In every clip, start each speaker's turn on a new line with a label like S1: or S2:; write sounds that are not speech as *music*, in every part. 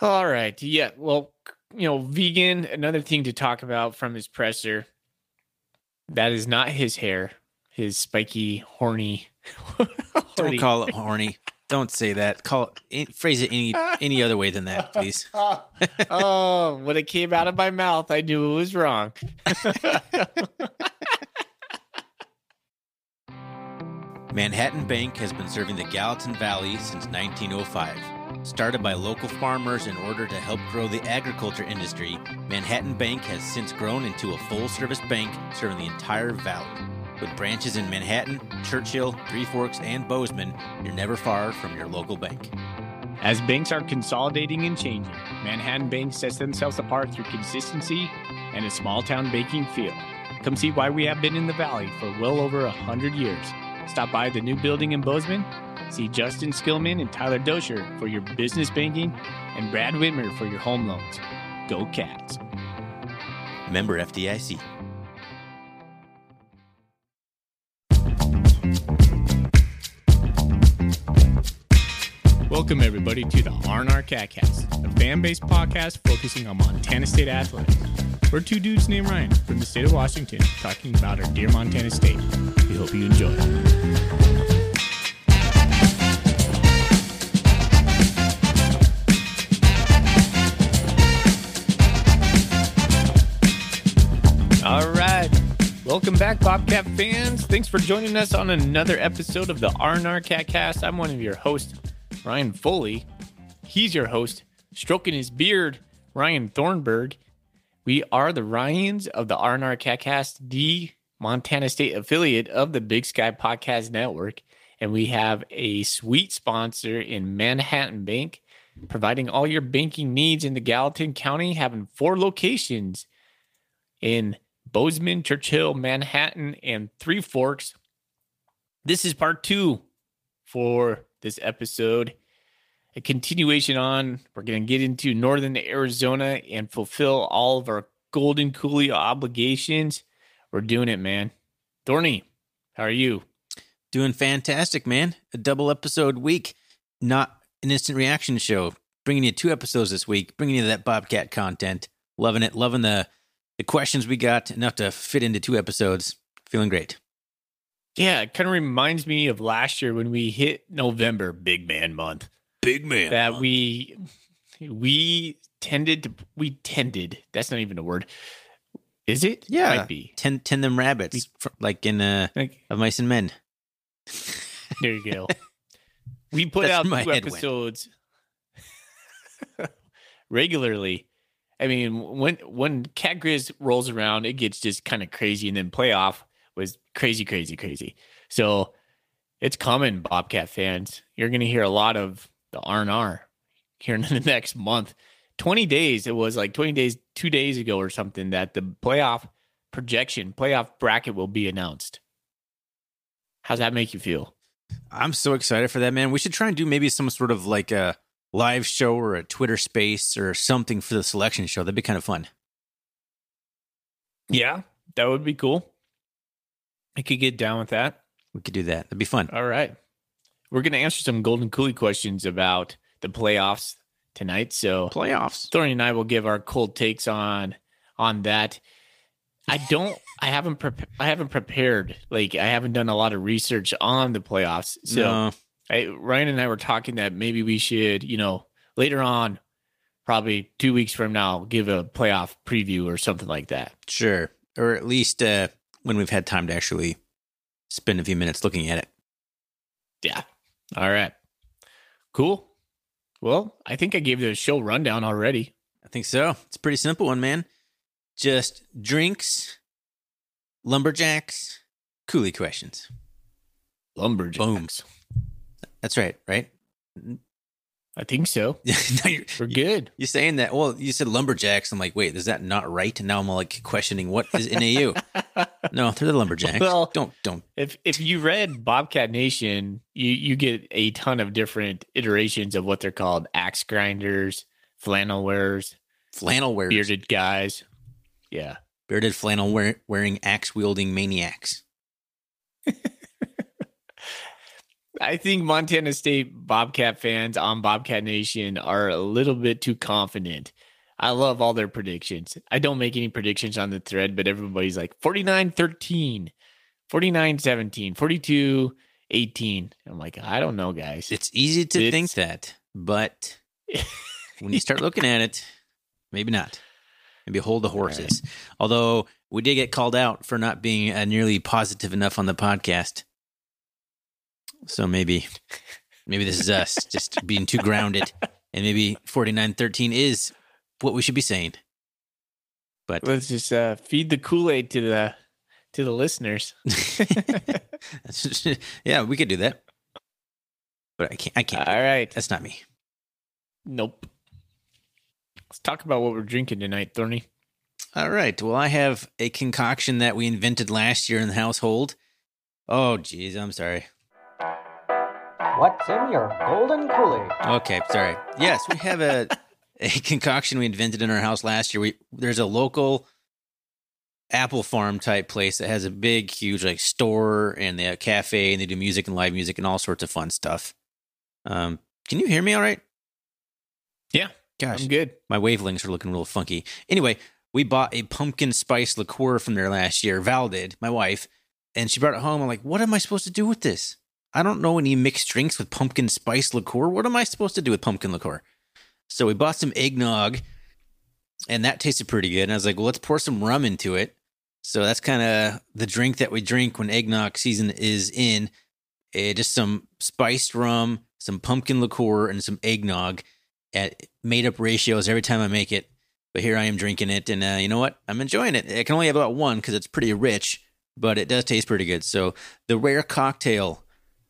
S1: All right. Yeah. Well, you know, Vigen, another thing to talk about from his presser. That is not his hair, his spiky, horny. *laughs*
S2: Don't call it *laughs* horny. Don't say that. Call it, eh, phrase it any any other way than that, please. *laughs*
S1: oh, when it came out of my mouth, I knew it was wrong.
S2: Manhattan Bank has been serving the Gallatin Valley since 1905. Started by local farmers in order to help grow the agriculture industry, Manhattan Bank has since grown into a full service bank serving the entire valley. With branches in Manhattan, Churchill, Three Forks, and Bozeman, you're never far from your local bank.
S3: As banks are consolidating and changing, Manhattan Bank sets themselves apart through consistency and a small town banking feel. Come see why we have been in the Valley for well over a hundred years. Stop by the new building in Bozeman. See Justin Skillman and Tyler Dosher for your business banking and Brad Whitmer for your home loans. Go Cats.
S2: Member FDIC.
S3: Welcome, everybody, to the R&R Catcast, a fan-based podcast focusing on Montana State athletics. We're two dudes named Ryan from the state of Washington talking about our dear Montana State. We hope you enjoy.
S1: All right. Welcome back, Bobcat fans. Thanks for joining us on another episode of the R&R Catcast. I'm one of your hosts, Ryan Foley. He's your host, stroking his beard, Ryan Thornburg. We are the Ryans of the R&R Catcast, the Montana State affiliate of the Big Sky Podcast Network. And we have a sweet sponsor in Manhattan Bank, providing all your banking needs in the Gallatin County, having four locations in Bozeman, Churchill, Manhattan, and Three Forks. This is part two for this episode. A continuation on, we're going to get into Northern Arizona and fulfill all of our Golden Coulee obligations. We're doing it, man. Thorny, how are you?
S2: Doing fantastic, man. A double episode week, not an instant reaction show. Bringing you two episodes this week, bringing you that Bobcat content. Loving it. Loving the the questions we got. Enough to fit into two episodes. Feeling great.
S1: Yeah, it kind of reminds me of last year when we hit November, big man month.
S2: Big man.
S1: That month. we we tended to we tended. That's not even a word. Is it?
S2: Yeah.
S1: Might be.
S2: Tend, tend them rabbits, we, like in uh, like, of Mice and Men.
S1: There you go. *laughs* we put out two episodes *laughs* regularly. I mean, when when Cat Grizz rolls around, it gets just kind of crazy, and then playoff was crazy, crazy, crazy. So it's coming, Bobcat fans. You're going to hear a lot of the R and R here *laughs* in the next month. 20 days. It was like 20 days, two days ago or something that the playoff projection, playoff bracket will be announced. How's that make you feel?
S2: I'm so excited for that, man. We should try and do maybe some sort of like a live show or a Twitter space or something for the selection show. That'd be kind of fun.
S1: Yeah, that would be cool. I could get down with that.
S2: We could do that. That'd be fun.
S1: All right. We're going to answer some Golden Coulee questions about the playoffs tonight. So
S2: playoffs.
S1: Thorny and I will give our cold takes on on that. I don't. *laughs* I haven't. Pre- I haven't prepared. Like I haven't done a lot of research on the playoffs. So no. I, Ryan and I were talking that maybe we should, you know, later on, probably two weeks from now, give a playoff preview or something like that.
S2: Sure, or at least uh, when we've had time to actually spend a few minutes looking at it.
S1: Yeah. All right. Cool. Well, I think I gave the show rundown already.
S2: I think so. It's a pretty simple one, man. Just drinks, lumberjacks, coolie questions.
S1: Lumberjacks.
S2: Booms. That's right, right?
S1: I think so. *laughs*
S2: no,
S1: We're good.
S2: You're saying that. Well, you said lumberjacks. I'm like, wait, is that not right? And now I'm like questioning what is NAU. *laughs* no, they're the lumberjacks. Well, don't don't.
S1: If if you read Bobcat Nation, you you get a ton of different iterations of what they're called: axe grinders, flannel wearers,
S2: flannel wearers,
S1: bearded guys. Yeah,
S2: bearded flannel wear- wearing axe wielding maniacs. *laughs*
S1: I think Montana State Bobcat fans on Bobcat Nation are a little bit too confident. I love all their predictions. I don't make any predictions on the thread, but everybody's like 49 13, 49 17, 42 18. I'm like, I don't know, guys.
S2: It's easy to
S1: It's-
S2: think that, but *laughs* when you start looking at it, maybe not. Maybe hold the horses. Although we did get called out for not being uh, nearly positive enough on the podcast. So maybe, maybe this is us *laughs* just being too grounded, and maybe forty nine thirteen is what we should be saying. But
S1: Let's just uh, feed the Kool Aid to the to the listeners. *laughs* *laughs*
S2: yeah, we could do that. But I can't. I can't.
S1: All right.
S2: That's not me.
S1: Nope. Let's talk about what we're drinking tonight, Thorny.
S2: All right. Well, I have a concoction that we invented last year in the household. Oh, geez. I'm sorry.
S4: What's in your golden Kool-Aid?
S2: Okay, sorry. Yes, we have a a *laughs* concoction we invented in our house last year. We there's a local apple farm type place that has a big, huge like store and they have a cafe and they do music and live music and all sorts of fun stuff. Um, can you hear me all right?
S1: Yeah,
S2: Gosh,
S1: I'm good.
S2: my wavelengths are looking real funky. Anyway, we bought a pumpkin spice liqueur from there last year. Val did, my wife, and she brought it home. I'm like, what am I supposed to do with this? I don't know any mixed drinks with pumpkin spice liqueur. What am I supposed to do with pumpkin liqueur? So we bought some eggnog, and that tasted pretty good. And I was like, well, let's pour some rum into it. So that's kind of the drink that we drink when eggnog season is in. Eh, just some spiced rum, some pumpkin liqueur, and some eggnog at made up ratios every time I make it. But here I am drinking it, and uh, you know what? I'm enjoying it. I can only have about one because it's pretty rich, but it does taste pretty good. So the rare cocktail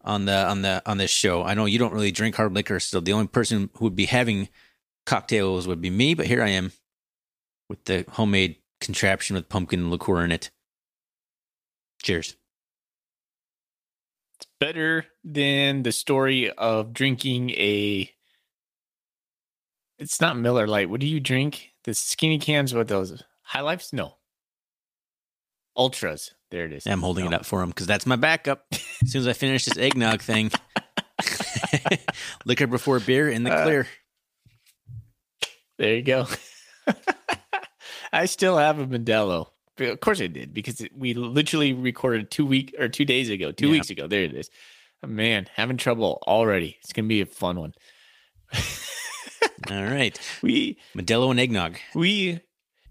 S2: on the on the on this show. I know you don't really drink hard liquor, so the only person who would be having cocktails would be me. But here I am with the homemade contraption with pumpkin liqueur in it. Cheers.
S1: It's better than the story of drinking a. It's not Miller Lite. What do you drink? The skinny cans with those High Lifes? No. Ultras. There it is.
S2: I'm holding it up for him because that's my backup. as soon as I finish this eggnog thing, *laughs* liquor before beer in the
S1: Uh,
S2: clear.
S1: There you go. *laughs* I still have a Modelo. Of course I did because we literally recorded two week or two days ago, two
S2: Yeah.
S1: weeks ago. There it is. Oh, man, having trouble already. It's gonna be a fun one. *laughs*
S2: All right,
S1: We
S2: Modelo and eggnog.
S1: we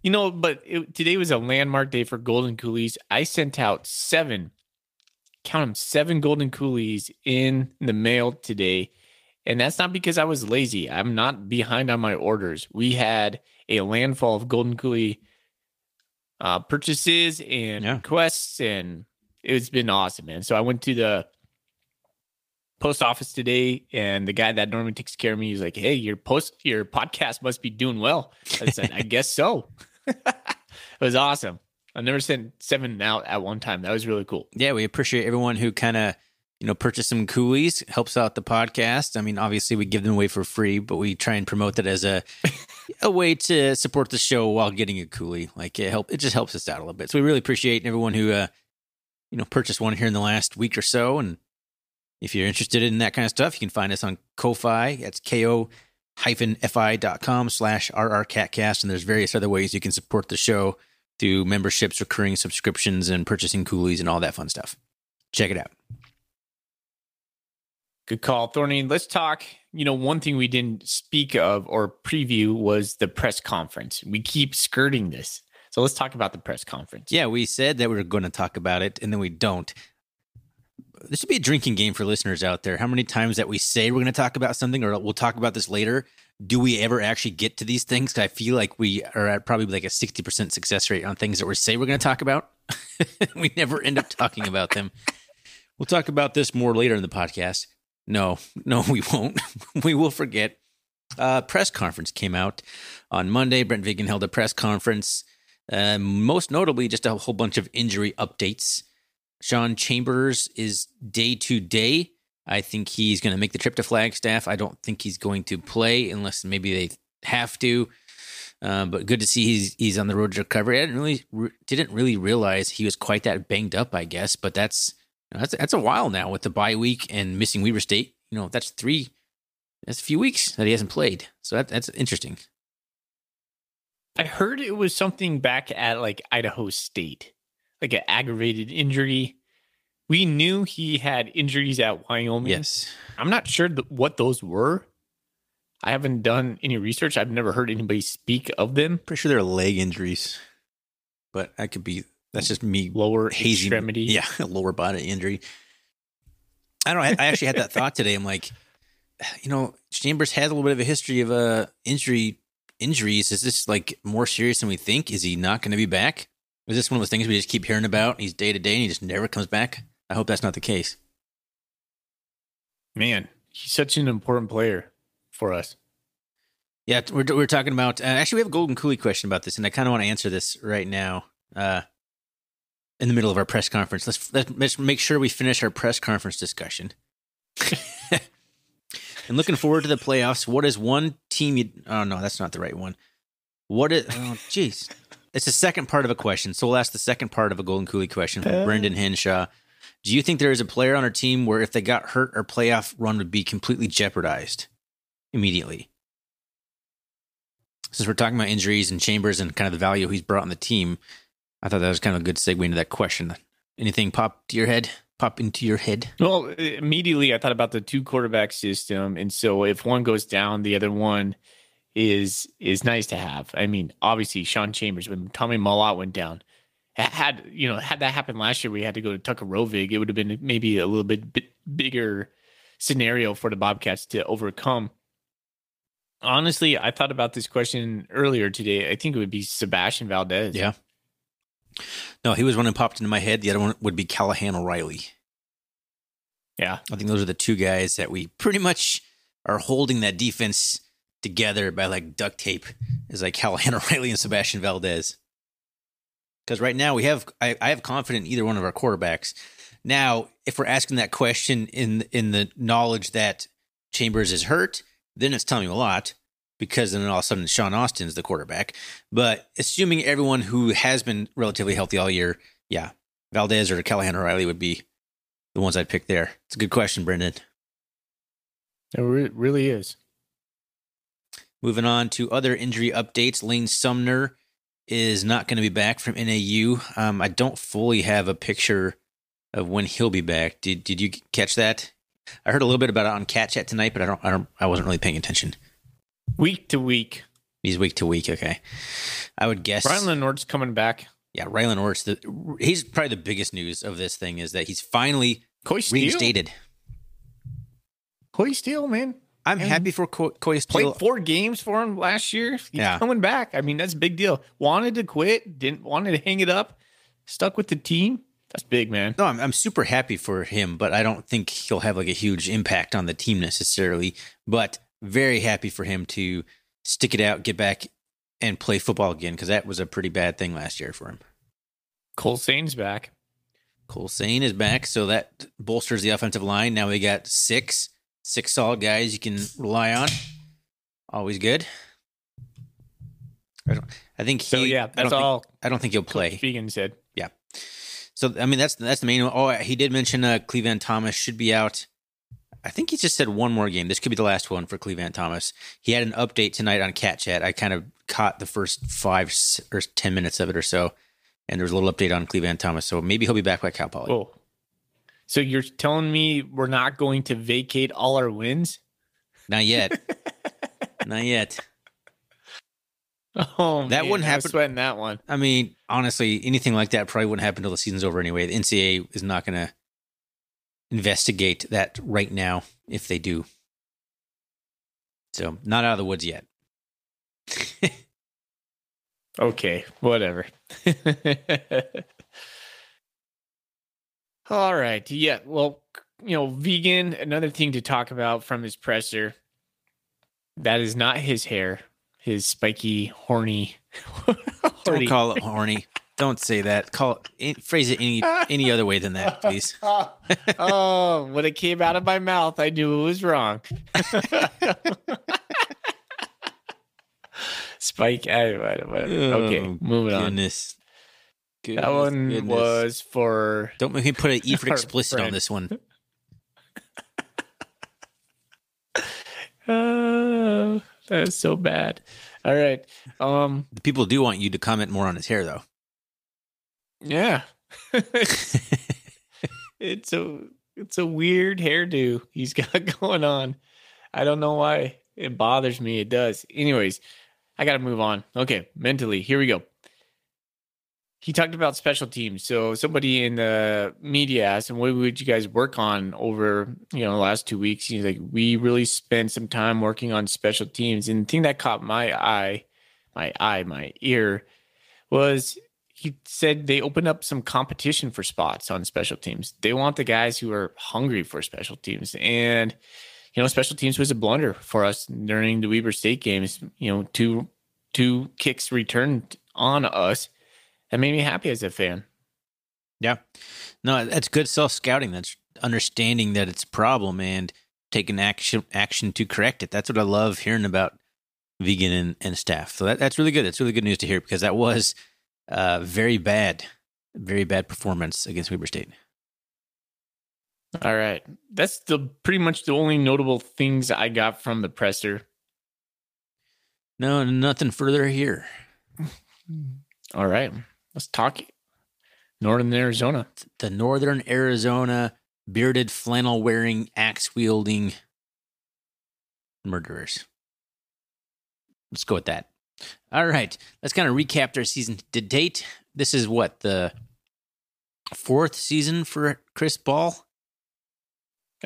S1: you know, but it, today was a landmark day for Golden Coolies. I sent out seven, count them, seven Golden Coolies in the mail today. And that's not because I was lazy. I'm not behind on my orders. We had a landfall of Golden Coolie uh, purchases and
S2: Yeah.
S1: requests, and it's been awesome, man. So I went to the post office today, and the guy that normally takes care of me, he's like, "Hey, your post, your podcast must be doing well." I said, "I *laughs* guess so." It was awesome. I never sent seven out at one time. That was really cool.
S2: Yeah, we appreciate everyone who kind of you know purchase some coolies, helps out the podcast. I mean, obviously we give them away for free, but we try and promote that as a *laughs* a way to support the show while getting a coolie. Like it help, it just helps us out a little bit. So we really appreciate everyone who uh you know purchased one here in the last week or so. And if you're interested in that kind of stuff, you can find us on Ko-fi. That's ko fi.com slash rrcatcast and there's various other ways you can support the show through memberships recurring subscriptions and purchasing coolies and all that fun stuff check it out
S1: Good call, Thorny. Let's talk. You know, one thing we didn't speak of or preview was the press conference. We keep skirting this. So let's talk about the press conference.
S2: yeah we said that we were going to talk about it and then we don't this should be a drinking game for listeners out there. How many times that we say we're going to talk about something or we'll talk about this later do we ever actually get to these things? I feel like we are at probably like a 60% success rate on things that we say we're going to talk about. *laughs* We never end up talking about them. We'll talk about this more later in the podcast. No no we won't. *laughs* We will forget. Uh, press conference came out on monday. Brent Vigen held a press conference uh, most notably, just a whole bunch of injury updates. Sean Chambers is day to day. I think he's going to make the trip to Flagstaff. I don't think he's going to play unless maybe they have to. Uh, but good to see he's he's on the road to recovery. I didn't really re- didn't really realize he was quite that banged up. I guess, but that's That's that's a while now with the bye week and missing Weber State. You know, that's three. That's a few weeks that he hasn't played. So that, that's interesting.
S1: I heard it was something back at like Idaho State, like an aggravated injury. We knew he had injuries at Wyoming.
S2: Yes.
S1: I'm not sure th- what those were. I haven't done any research. I've never heard anybody speak of them.
S2: Pretty sure they're leg injuries, but that could be. That's just me
S1: Lower
S2: hazy
S1: extremity. *laughs*
S2: Yeah, lower body injury. I don't. know. I, I actually had that thought today. I'm like, *sighs* you know, Chambers has a little bit of a history of uh injury injuries. Is this like more serious than we think? Is he not going to be back? Is this one of those things we just keep hearing about? He's day to day and he just never comes back. I hope that's not the case.
S1: Man, he's such an important player for us.
S2: Yeah, we're we're talking about. Uh, actually, we have a Golden Coolie question about this, and I kind of want to answer this right now. Uh, in the middle of our press conference, let's let's, let's make sure we finish our press conference discussion. *laughs* and looking forward to the playoffs. What is one team? You, oh no, that's not the right one. What is? Oh, jeez. It's the second part of a question, so we'll ask the second part of a Golden Coolie question from Brendan Henshaw. Do you think there is a player on our team where if they got hurt, our playoff run would be completely jeopardized immediately? Since we're talking about injuries and Chambers and kind of the value he's brought on the team, I thought that was kind of a good segue into that question. Anything pop to your head? Pop into your head?
S1: Well, immediately I thought about the two quarterback system, and so if one goes down, the other one is is nice to have. I mean, obviously Sean Chambers when Tommy Mellott went down, had you know had that happened last year, we had to go to Tucker Rovig. It would have been maybe a little bit, bit bigger scenario for the Bobcats to overcome. Honestly, I thought about this question earlier today. I think it would be Sebastian Valdez.
S2: Yeah. No, he was one that popped into my head. The other one would be Callahan O'Reilly.
S1: Yeah.
S2: I think those are the two guys that we pretty much are holding that defense together by like duct tape is like Callahan *laughs* O'Reilly and Sebastian Valdez. Because right now we have I, I have confidence in either one of our quarterbacks. Now, if we're asking that question in in the knowledge that Chambers is hurt, then it's telling you a lot because then all of a sudden Sean Austin's the quarterback. But assuming everyone who has been relatively healthy all year, yeah, Valdez or Callahan O'Reilly would be the ones I'd pick there. It's a good question, Brendan.
S1: It re- really is.
S2: Moving on to other injury updates, Lane Sumner is not going to be back from NAU. Um, I don't fully have a picture of when he'll be back. Did Did you catch that? I heard a little bit about it on Cat Chat tonight, but I don't. I don't. I wasn't really paying attention.
S1: Week to week.
S2: He's week to week. Okay, I would guess.
S1: Brian Lenoir's coming back.
S2: Yeah, Rylan Orts. The, he's probably the biggest news of this thing is that he's finally
S1: Coy Steele.
S2: reinstated.
S1: Coy Steele, man.
S2: I'm
S1: And
S2: happy for Co- Coy Steele.
S1: Played four games for him last year. He's
S2: Yeah.
S1: coming back. I mean, that's a big deal. Wanted to quit, didn't wanted to hang it up, stuck with the team. That's big, man.
S2: No, I'm, I'm super happy for him, but I don't think he'll have like a huge impact on the team necessarily. But very happy for him to stick it out, get back, and play football again because that was a pretty bad thing last year for him.
S1: Cole Sain's back.
S2: Cole Sane is back, so that bolsters the offensive line. Now we got six, six solid guys you can rely on. Always good. I, don't, I think he.
S1: So yeah,
S2: I
S1: that's
S2: don't
S1: all.
S2: Think, I don't think he'll play.
S1: Vigen said. Yeah.
S2: So I mean that's that's the main one. Oh, he did mention uh, Cleveland Thomas should be out. I think he just said one more game. This could be the last one for Cleveland Thomas. He had an update tonight on Cat Chat. I kind of caught the first five or ten minutes of it or so, and there was a little update on Cleveland Thomas. So maybe he'll be back by Cal Poly.
S1: Whoa. So you're telling me we're not going to vacate all our wins?
S2: Not yet. *laughs* Not yet.
S1: Oh,
S2: That
S1: man,
S2: wouldn't
S1: I was
S2: happen-
S1: Sweating that one.
S2: I mean, honestly, anything like that probably wouldn't happen until the season's over anyway. The NCAA is not going to investigate that right now if they do. So, not out of the woods yet. *laughs*
S1: Okay, whatever. *laughs* All right. Yeah. Well, you know, Vigen, another thing to talk about from his presser. That is not his hair, his spiky, horny. *laughs*
S2: Don't call it *laughs* horny. Don't say that. Call it, eh, phrase it any any other way than that, please. *laughs*
S1: oh, when it came out of my mouth, I knew it was wrong. Spike. I, I, whatever. okay,
S2: Oh,
S1: moving on.
S2: Goodness.
S1: that one
S2: goodness.
S1: was for
S2: Don't make me put an *laughs* E for explicit on this one.
S1: uh, *laughs* that is so bad. All right. Um
S2: The people do want you to comment more on his hair, though.
S1: yeah. *laughs* it's a it's a weird hairdo he's got going on. I don't know why it bothers me. It does. Anyways, I got to move on. Okay, mentally, here we go. He talked about special teams. So somebody in the media asked him, "What would you guys work on over you know the last two weeks?" He's like, "We really spent some time working on special teams." And the thing that caught my eye, my eye, my ear, was he said they opened up some competition for spots on special teams. They want the guys who are hungry for special teams. And, you know, special teams was a blunder for us during the Weber State games. You know, two two kicks returned on us. That made me happy as a fan.
S2: Yeah. No, that's good self scouting. That's understanding that it's a problem and taking action action to correct it. That's what I love hearing about Vigen and, and staff. So that, that's really good. That's really good news to hear because that was uh, very bad, very bad performance against Weber State.
S1: All right. That's the pretty much the only notable things I got from the presser.
S2: No, nothing further here. *laughs*
S1: All right. Let's talk Northern Arizona.
S2: The Northern Arizona bearded flannel wearing axe wielding murderers. Let's go with that. All right, let's kind of recap their season to date. This is what the fourth season for Chris Ball.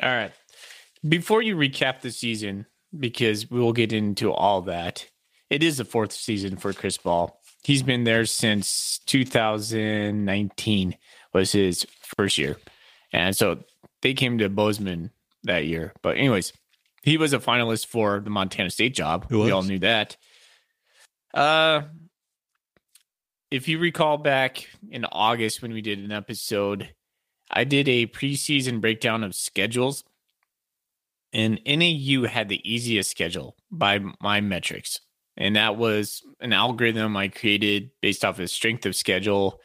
S1: All right. Before you recap the season, because we'll get into all that, it is the fourth season for Chris Ball. He's been there since 2019 was his first year. And so they came to Bozeman that year. But anyways, he was a finalist for the Montana State job. We all knew that. Uh if you recall back in August when we did an episode, I did a preseason breakdown of schedules, and NAU had the easiest schedule by my metrics. And that was an algorithm I created based off of strength of schedule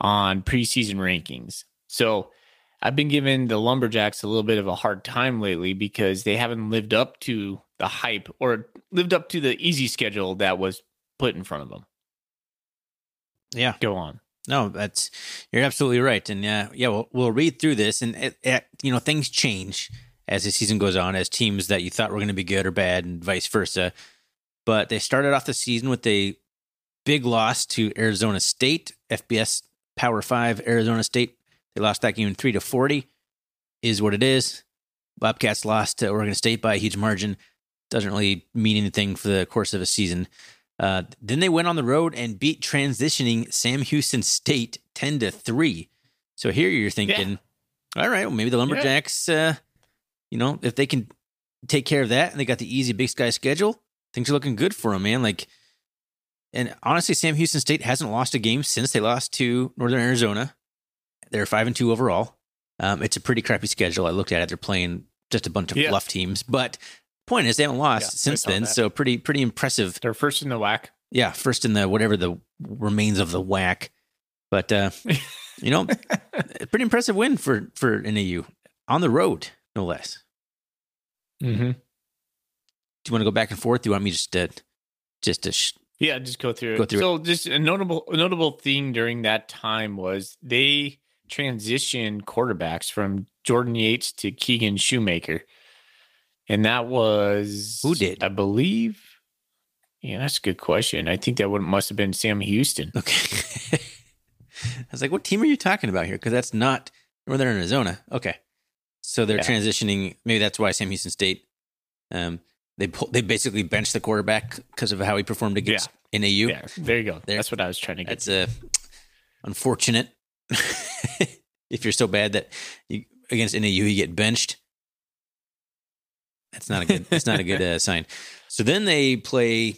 S1: on preseason rankings. So I've been giving the Lumberjacks a little bit of a hard time lately because they haven't lived up to the hype or lived up to the easy schedule that was put in front of them.
S2: Yeah,
S1: Go on.
S2: no, that's you're absolutely right. And yeah, yeah, we'll, we'll read through this, and it, it, you know things change as the season goes on, as teams that you thought were going to be good or bad, and vice versa. But they started off the season with a big loss to Arizona State, FBS Power Five, Arizona State. They lost that game three to forty, is what it is. Bobcats lost to Oregon State by a huge margin. Doesn't really mean anything for the course of a season. Uh, then they went on the road and beat transitioning Sam Houston State ten to three. So here you're thinking, all right, well maybe the Lumberjacks, uh, you know, if they can take care of that and they got the easy Big Sky schedule, things are looking good for them, man. Like, and honestly, Sam Houston State hasn't lost a game since they lost to Northern Arizona. They're five and two overall. Um, it's a pretty crappy schedule. I looked at it; they're playing just a bunch of
S1: Yeah.
S2: fluff teams, but point is they haven't lost
S1: Yeah,
S2: since then.
S1: that.
S2: So pretty pretty impressive
S1: They're first in the whack.
S2: yeah, first in the whatever the remains of the whack. But uh, *laughs* you know, pretty impressive win for for NAU on the road, no less.
S1: Mm-hmm.
S2: Do you want to go back and forth? Do you want me just to just to sh-
S1: Yeah, just go through
S2: Go through
S1: so, just a notable notable thing during that time was they transitioned quarterbacks from Jordan Yates to Keegan Shoemaker, and that was
S2: Who did?
S1: I believe. Yeah, that's a good question. I think that would must have been Sam Houston.
S2: okay? *laughs* I was like, what team are you talking about here? Because that's not Northern Arizona. Okay, so they're
S1: Yeah.
S2: transitioning. Maybe that's why Sam Houston State. Um, they pull, they basically benched the quarterback because of how he performed against NAU.
S1: Yeah, there you go.
S2: There.
S1: That's what I was trying to get.
S2: That's uh, unfortunate. *laughs* if you're so bad that you, against NAU you get benched, that's not a good. that's not a good *laughs* uh, sign. So then they play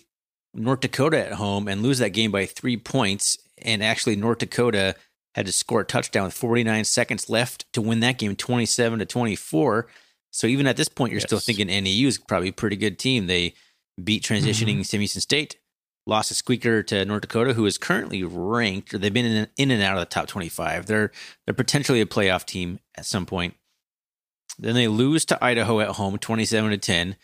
S2: North Dakota at home and lose that game by three points. And actually, North Dakota had to score a touchdown with 49 seconds left to win that game, 27 to 24. So even at this point, you're still thinking NAU is probably a pretty good team. They beat transitioning mm-hmm. Sam Houston State, lost a squeaker to North Dakota, who is currently ranked, or they've been in, in and out of the top 25. They're they're potentially a playoff team at some point. Then they lose to Idaho at home, 27 to 10.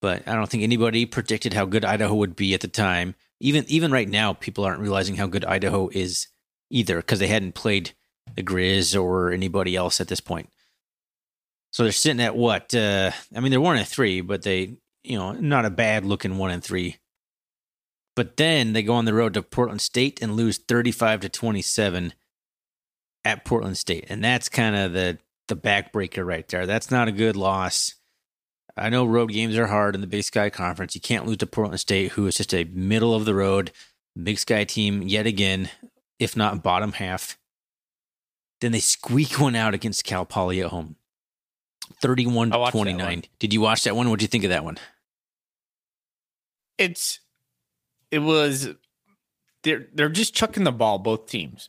S2: But I don't think anybody predicted how good Idaho would be at the time. Even even right now, people aren't realizing how good Idaho is either because they hadn't played the Grizz or anybody else at this point. So they're sitting at what? Uh, I mean, they're one and three, but they, you know, not a bad looking one and three. But then they go on the road to Portland State and lose 35 to 27 at Portland State. And that's kind of the the backbreaker right there. That's not a good loss. I know road games are hard in the Big Sky Conference. You can't lose to Portland State, who is just a middle of the road Big Sky team yet again, if not bottom half. Then they squeak one out against Cal Poly at home. 31 to 29. Did you watch that one? What did you think of that one?
S1: It's it was they're they're just chucking the ball both teams.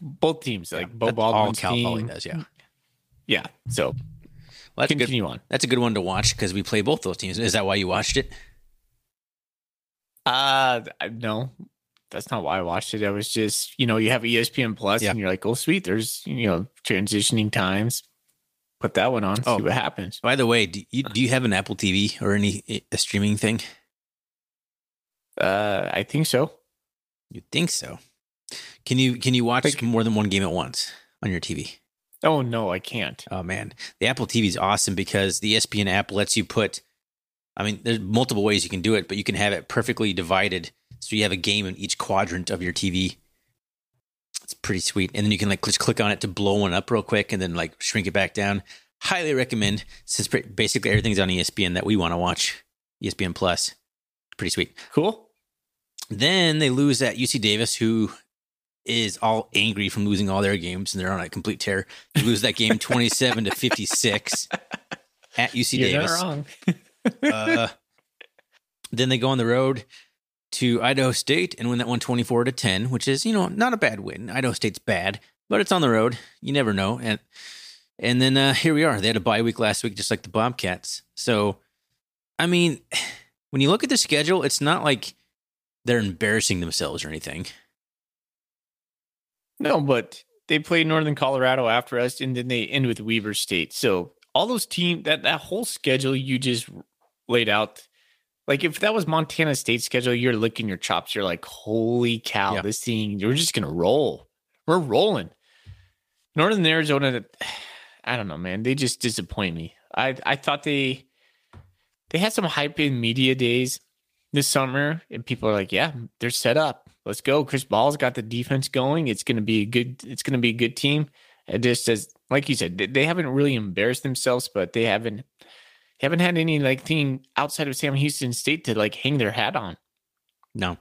S1: Both teams like yeah, Beau Baldwin's all Cal team. Poly does,
S2: yeah.
S1: Yeah. So well,
S2: that's
S1: continue
S2: good.
S1: on.
S2: That's a good one to watch because we play both those teams. Is that why you watched it?
S1: Uh no. That's not why I watched it. I was just, you know, you have ESPN Plus yeah. and you're like, oh sweet, there's you know, transitioning times put that one on. Oh, see what happens.
S2: By the way, do you do you have an Apple TV or any a streaming thing?
S1: Uh, I think so.
S2: You think so? Can you can you watch like, more than one game at once on your TV?
S1: Oh no, I can't.
S2: Oh man, the Apple TV is awesome because the ESPN app lets you put. I mean, there's multiple ways you can do it, but you can have it perfectly divided, so you have a game in each quadrant of your TV. It's pretty sweet. And then you can like just click on it to blow one up real quick and then like shrink it back down. Highly recommend since basically everything's on ESPN that we want to watch. ESPN Plus. Pretty sweet.
S1: Cool.
S2: Then they lose at UC Davis, who is all angry from losing all their games and they're on a complete tear. They lose that game *laughs* 27 to 56 at UC
S1: You're
S2: Davis.
S1: wrong.
S2: uh, then they go on the road to Idaho State and win that one 24 to 10, which is, you know, not a bad win. Idaho State's bad, but it's on the road. You never know. And and then uh, here we are. They had a bye week last week, just like the Bobcats. So, I mean, *sighs* when you look at the schedule, it's not like they're embarrassing themselves or anything.
S1: No, but they played Northern Colorado after us, and then they end with Weber State. So all those team that that whole schedule you just laid out like if that was Montana State schedule, you're licking your chops. You're like, holy cow, yeah. this thing, we're just gonna roll. We're rolling. Northern Arizona, *sighs* I don't know, man. They just disappoint me. I I thought they they had some hype in media days this summer, and people are like, yeah, they're set up. Let's go. Chris Ball's got the defense going. It's gonna be a good. It's gonna be a good team. It just as like you said, they haven't really embarrassed themselves, but they haven't haven't had any like team outside of Sam Houston State to like hang their hat on.
S2: No.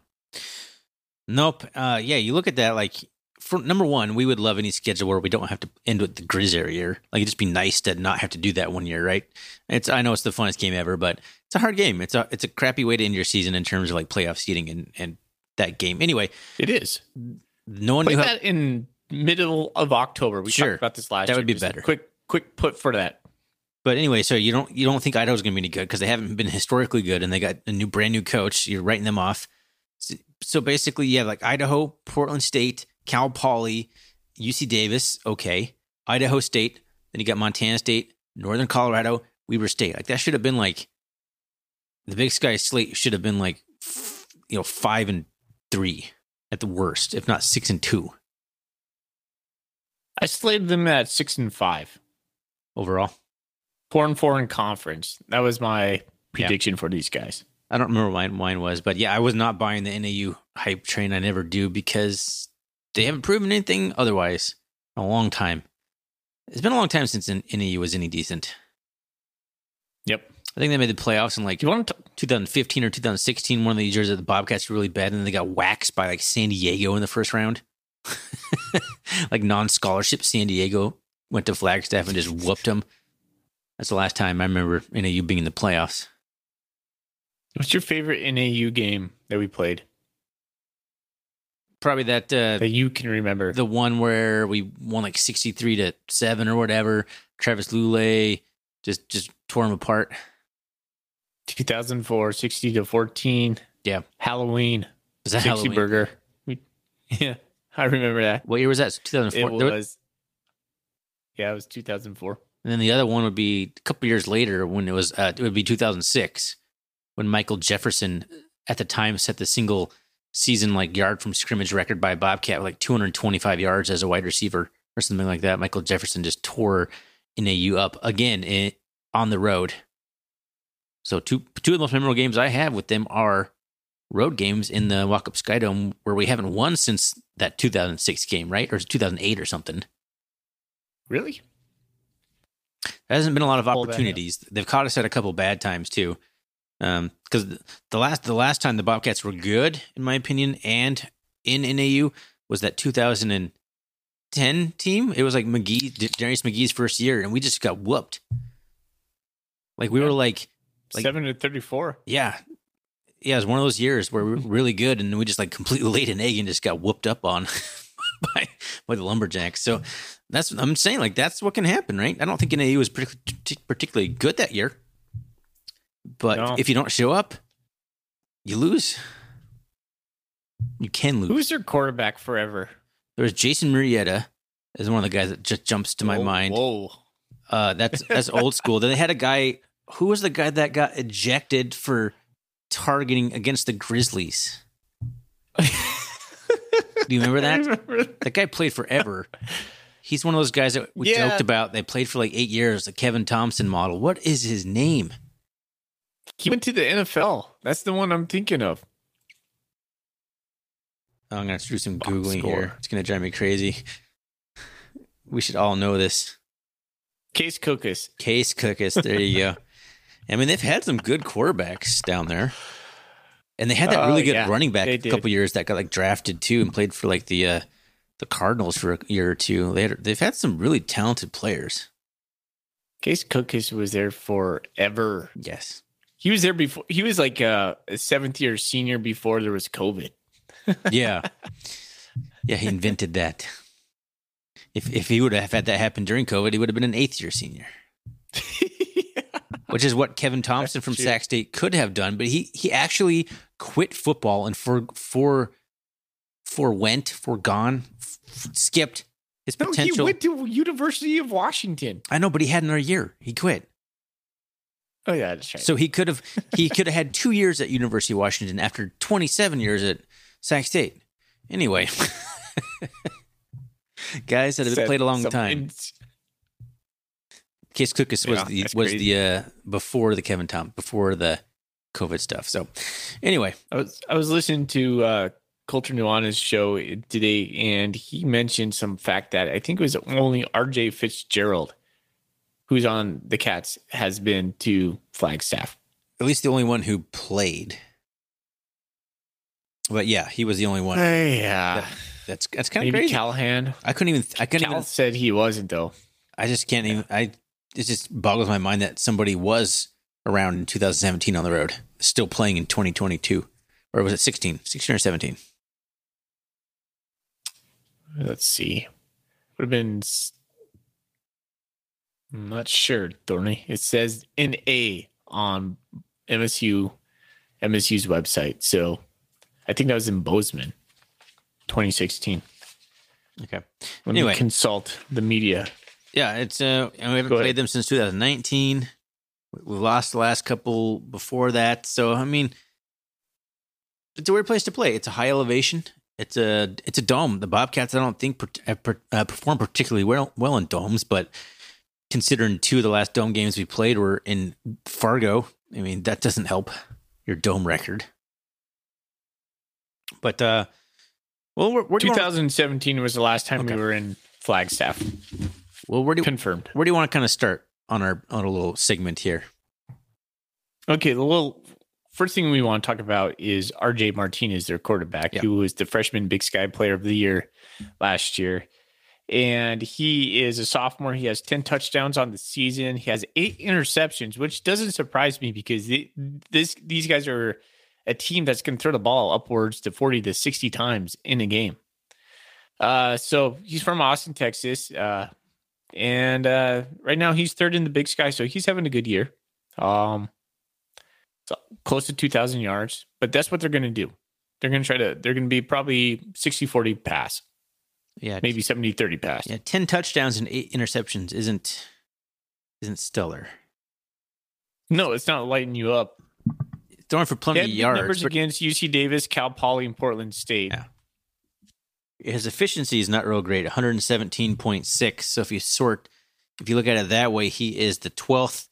S2: Nope. Uh, yeah, you look at that like for number one, we would love any schedule where we don't have to end with the Grizz year. Like it'd just be nice to not have to do that one year, right? It's I know it's the funnest game ever, but it's a hard game. It's a it's a crappy way to end your season in terms of like playoff seeding and and that game. Anyway,
S1: it is.
S2: No one
S1: Play
S2: knew
S1: that how, in middle of October. We sure, talked about this last.
S2: That
S1: year.
S2: would be better.
S1: Quick quick put for that.
S2: But anyway, so you don't you don't think Idaho's going to be any good because they haven't been historically good, and they got a new brand new coach. You're writing them off. So basically, you have like Idaho, Portland State, Cal Poly, UC Davis, okay, Idaho State. Then you got Montana State, Northern Colorado, Weber State. Like that should have been like the Big Sky slate should have been like you know five and three at the worst, if not six and two.
S1: I slated them at six and five
S2: overall.
S1: Foreign foreign conference. That was my prediction yeah. for these guys.
S2: I don't remember what mine was, but yeah, I was not buying the NAU hype train. I never do because they haven't proven anything otherwise in a long time. It's been a long time since NAU was any decent.
S1: Yep.
S2: I think they made the playoffs in like you want 2015 or 2016. One of the years that the Bobcats were really bad, and then they got waxed by like San Diego in the first round. *laughs* like non-scholarship San Diego went to Flagstaff and just whooped them. That's the last time I remember NAU being in the playoffs.
S1: What's your favorite NAU game that we played?
S2: Probably that uh,
S1: that you can remember.
S2: The one where we won like sixty three to seven or whatever. Travis Lulay just just tore him apart.
S1: 2004, 60 to 14.
S2: Yeah.
S1: Halloween.
S2: Was that
S1: 60
S2: Halloween?
S1: burger. We, *laughs* yeah, I remember that.
S2: What year was that? 2004.
S1: It was. Yeah, it was 2004.
S2: And then the other one would be a couple years later when it was uh, it would be 2006 when Michael Jefferson at the time set the single season like yard from scrimmage record by Bobcat like 225 yards as a wide receiver or something like that. Michael Jefferson just tore NAU up again in, on the road. So two two of the most memorable games I have with them are road games in the Walkup Skydome where we haven't won since that 2006 game, right? Or 2008 or something.
S1: Really?
S2: There hasn't been a lot of
S1: Pull that up.
S2: opportunities. They've caught us at a couple bad times too. Um, because the last the last time the Bobcats were good, in my opinion, and in NAU was that 2010 team. It was like McGhee, DeNarius McGhee's first year, and we just got whooped. Like we
S1: Yeah.
S2: were like, Like-
S1: Seven to 34.
S2: yeah, yeah. It was one of those years where we were *laughs* really good, and we just like completely *laughs* laid an egg and just got whooped up on *laughs* *laughs* by by the lumberjacks. So that's I'm saying like that's what can happen, right? I don't think NAU was partic- particularly good that year, but
S1: No.
S2: if you don't show up, you lose. You can lose.
S1: Who's their quarterback forever?
S2: there was Jason Murrietta, is one of the guys that just jumps to my
S1: Whoa,
S2: mind.
S1: Whoa.
S2: Uh, that's *laughs* that's old school. Then they had a guy. Who was the guy that got ejected for targeting against the Grizzlies? *laughs* Do you remember *laughs* that?
S1: remember
S2: That guy played forever. He's one of those guys that we
S1: Yeah.
S2: joked about. They played for like eight years, the Kevin Thompson model. What is his name?
S1: He went to the NFL. That's the one I'm thinking of.
S2: Oh, I'm gonna do some googling here. It's gonna drive me crazy. We should all know this.
S1: Case Cookus.
S2: Case Cookus. There you go. *laughs* I mean, they've had some good quarterbacks down there, and they had that
S1: Oh,
S2: really good
S1: yeah,
S2: running back a couple years that got like drafted too and played for like the uh, the Cardinals for a year or two. They they've had some really talented players.
S1: Case Cookus was there forever.
S2: Yes.
S1: He was there before. He was like uh, a seventh year senior before there was COVID. *laughs*
S2: Yeah. yeah, he invented that. If if he would have had that happen during COVID, he would have been an eighth year senior, *laughs* which is what Kevin Thompson
S1: That's
S2: from
S1: true.
S2: Sac State could have done. But he he actually quit football and for for forwent, forgone, f- skipped his
S1: no, he went to University of Washington.
S2: I know, but he had another year. He quit.
S1: Oh yeah, that's right.
S2: So he could have he could have had two years at University of Washington after 27 years at Sac State. Anyway, *laughs* guys that have
S1: Said
S2: played a long time.
S1: ins-
S2: Case Cookus was
S1: Yeah,
S2: the was
S1: crazy.
S2: the uh, before the Kevin Tom before the COVID stuff. So anyway,
S1: I was I was listening to uh Colter Nuanez's show today, and he mentioned some fact that I think it was only R.J. Fitzgerald, who's on the Cats, has been to Flagstaff.
S2: at least the only one who played. But yeah, he was the only one.
S1: yeah,
S2: That's that's kind of crazy.
S1: Callahan.
S2: I couldn't even. I couldn't
S1: Cal
S2: even.
S1: said he wasn't though.
S2: I just can't even. I it just boggles my mind that somebody was around in 2017 on the road, still playing in 2022, or was it 16, 16 or 17?
S1: Let's see. Would have been. I'm not sure, Thorny. It says an A on MSU, MSU's website. So I think that was in Bozeman, 2016.
S2: Okay.
S1: Let
S2: Anyway.
S1: we consult the media.
S2: Yeah, it's uh, and we haven't
S1: Go
S2: played
S1: ahead.
S2: them since 2019. We- We've lost the last couple before that, so I mean, it's a weird place to play. It's a high elevation. It's a it's a dome. The Bobcats, I don't think per, uh, per, uh, perform particularly well well in domes, but considering two of the last dome games we played were in Fargo, I mean that doesn't help your dome record. But uh, well, where, where do you want,
S1: 2017 was the last time
S2: Okay.
S1: we were in Flagstaff.
S2: Well where do
S1: Confirmed.
S2: where do you want to kind of start on our on a little segment here?
S1: Okay, the little first thing we want to talk about is RJ Martinez, their quarterback,
S2: Yeah.
S1: who was the freshman Big Sky Player of the Year last year. And he is a sophomore. He has 10 touchdowns on the season. He has eight interceptions, which doesn't surprise me because the, this these guys are a team that's going to throw the ball upwards to 40 to 60 times in a game. Uh, so he's from Austin, Texas. Uh, and uh, right now he's third in the Big Sky, so he's having a good year. Um, so close to 2,000 yards. But that's what they're going to do. They're going to try to, they're going to be probably 60 40 pass,
S2: Yeah,
S1: maybe 70 30 pass.
S2: Yeah, ten touchdowns and eight interceptions isn't isn't stellar.
S1: No, it's not lighting you up.
S2: Throwing for plenty of yards.
S1: numbers
S2: but
S1: against UC Davis, Cal Poly, and Portland State.
S2: Yeah. His efficiency is not real great 117.6 so if you sort if you look at it that way he is the 12th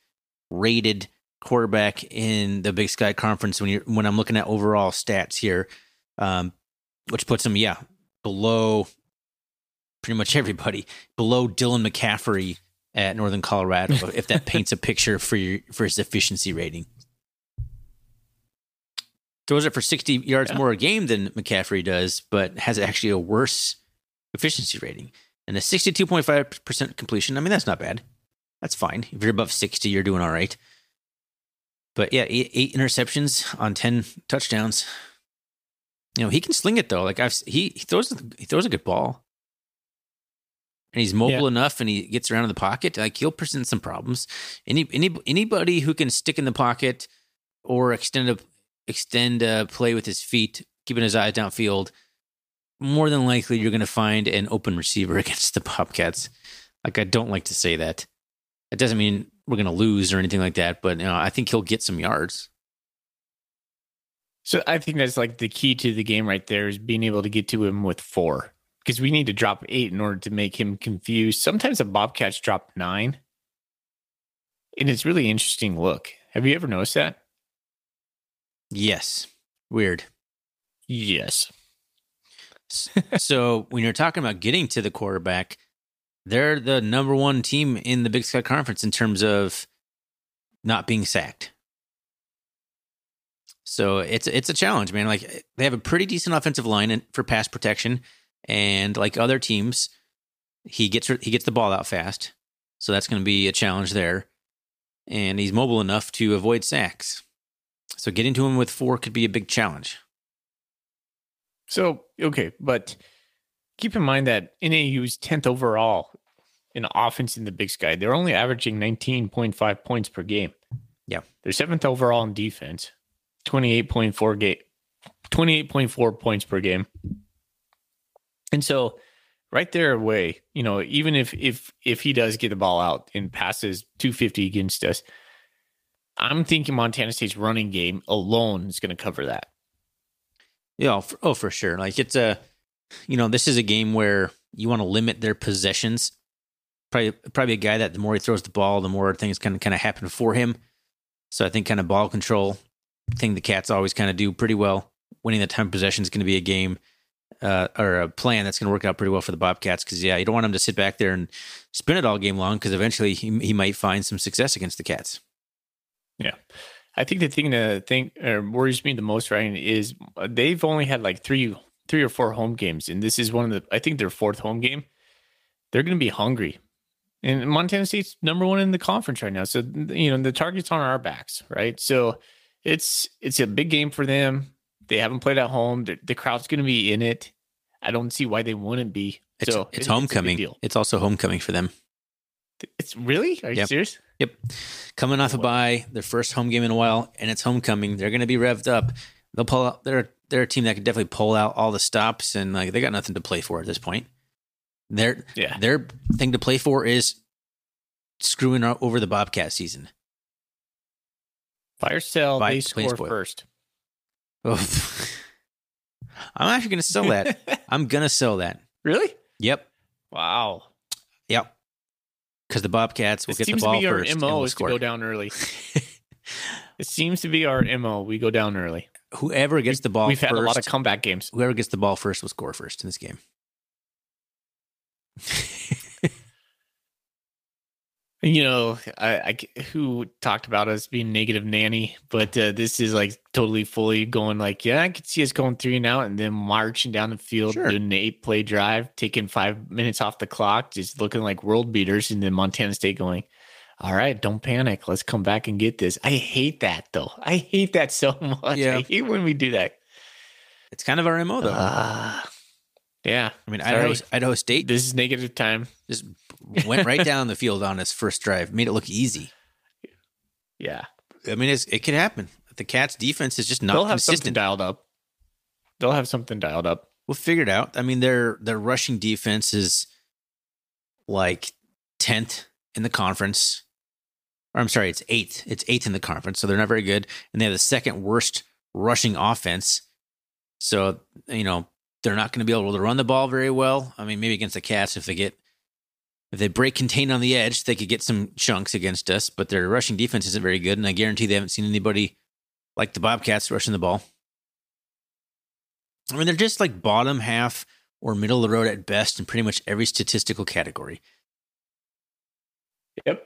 S2: rated quarterback in the big sky conference when you're when i'm looking at overall stats here um which puts him yeah below pretty much *laughs* everybody below dylan mccaffrey at northern colorado if that *laughs* paints a picture for your for his efficiency rating throws it for 60 yards
S1: Yeah.
S2: more a game than McCaffrey does, but has actually a worse efficiency rating. And a 62.5% completion, I mean, that's not bad. That's fine. If you're above 60, you're doing all right. But yeah, eight, eight interceptions on 10 touchdowns. You know, he can sling it though. Like I've he, he throws he throws a good ball. And he's mobile
S1: Yeah.
S2: enough and he gets around in the pocket. Like he'll present some problems. Any any anybody who can stick in the pocket or extend a extend a play with his feet, keeping his eyes downfield, more than likely you're going to find an open receiver *laughs* against the Bobcats. Like I don't like to say that. It doesn't mean we're going to lose or anything like that, but you know, I think he'll get some yards.
S1: So I think that's like the key to the game right there is being able to get to him with four because we need to drop eight in order to make him confused. Sometimes the Bobcats drop nine, and it's really interesting look. Have you ever noticed that?
S2: Yes. Weird.
S1: Yes.
S2: so when you're talking about getting to the quarterback, they're the number one team in the Big Sky Conference in terms of not being sacked. So it's it's a challenge, man. Like they have a pretty decent offensive line for pass protection, and like other teams, he gets he gets the ball out fast, so that's going to be a challenge there. And he's mobile enough to avoid sacks. So getting to him with four could be a big challenge.
S1: So okay, but keep in mind that NAU's tenth overall in offense in the Big Sky. They're only averaging nineteen point five points per game.
S2: Yeah.
S1: they're seventh overall in defense, twenty eight point four game, twenty eight point four points per game. And so, right there, away, you know, even if if if he does get the ball out and passes two fifty against us, I'm thinking Montana State's running game alone is going to cover that.
S2: Yeah, oh, for, oh, for sure. Like it's a, you know, this is a game where you want to limit their possessions. Probably, probably a guy that the more he throws the ball, the more things kind of kind of happen for him. So I think kind of ball control thing the Cats always kind of do pretty well. Winning the time possession is going to be a game uh, or a plan that's going to work out pretty well for the Bobcats. Because yeah, you don't want him to sit back there and spin it all game long because eventually he, he might find some success against the Cats.
S1: Yeah. I think the thing that think or worries me the most, Ryan, is uh, they've only had like three, three or four home games, and this is one of the. I think their fourth home game. They're going to be hungry, and Montana State's number one in the conference right now. So you know the target's on our backs, right? So it's it's a big game for them. They haven't played at home. The, the crowd's going to be in it. I don't see why they wouldn't be.
S2: It's,
S1: so
S2: it's
S1: it- a big
S2: homecoming.
S1: deal.
S2: It's also homecoming for them.
S1: It's really? Are you
S2: Yep.
S1: serious?
S2: Yep. Coming off a bye, their first home game in a while, and it's homecoming. They're going to be revved up. They'll pull out. They're they're a team that could definitely pull out all the stops, and like they got nothing to play for at this point. Their
S1: Yeah.
S2: their thing to play for is screwing over the Bobcat season.
S1: Fire sale.
S2: Buy-
S1: They score
S2: spoil.
S1: first.
S2: Oh. I'm actually going to sell that. *laughs* I'm going to sell that.
S1: really?
S2: Yep.
S1: Wow.
S2: Yep. Because the Bobcats will
S1: It
S2: get the
S1: seems
S2: ball
S1: to be our
S2: first.
S1: MO is to go down early. *laughs* It seems to be our MO. We go down early.
S2: Whoever gets the ball
S1: We've
S2: first,
S1: had a lot of comeback games.
S2: whoever gets the ball first will score first in this game.
S1: You know, I, I who talked about us being negative nanny, but uh, this is like totally fully going like, yeah, I could see us going three and out and then marching down the field,
S2: Sure.
S1: doing an eight play drive, taking five minutes off the clock, just looking like world beaters, and then Montana State going, all right, don't panic. Let's come back and get this. I hate that though. I hate that so *laughs* much.
S2: Yeah.
S1: I hate when we do that.
S2: It's kind of our MO, though.
S1: Ah, yeah.
S2: I mean,
S1: sorry.
S2: Idaho, Idaho State
S1: This is negative time.
S2: just went right *laughs* down the field on his first drive, made it look easy.
S1: Yeah.
S2: I mean, it's, it could happen. the Cats defense is just not
S1: They'll have something
S2: consistent.
S1: dialed up. They'll have something dialed up.
S2: We'll figure it out. I mean, their their rushing defense is like tenth in the conference. Or I'm sorry, it's eighth. It's eighth in the conference, so they're not very good. And they have the second worst rushing offense. So you know they're not going to be able to run the ball very well. I mean, maybe against the Cats if they get they break contain on the edge, they could get some chunks against us. But their rushing defense isn't very good, and I guarantee they haven't seen anybody like the Bobcats rushing the ball. I mean, they're just like bottom half or middle of the road at best in pretty much every statistical category.
S1: Yep.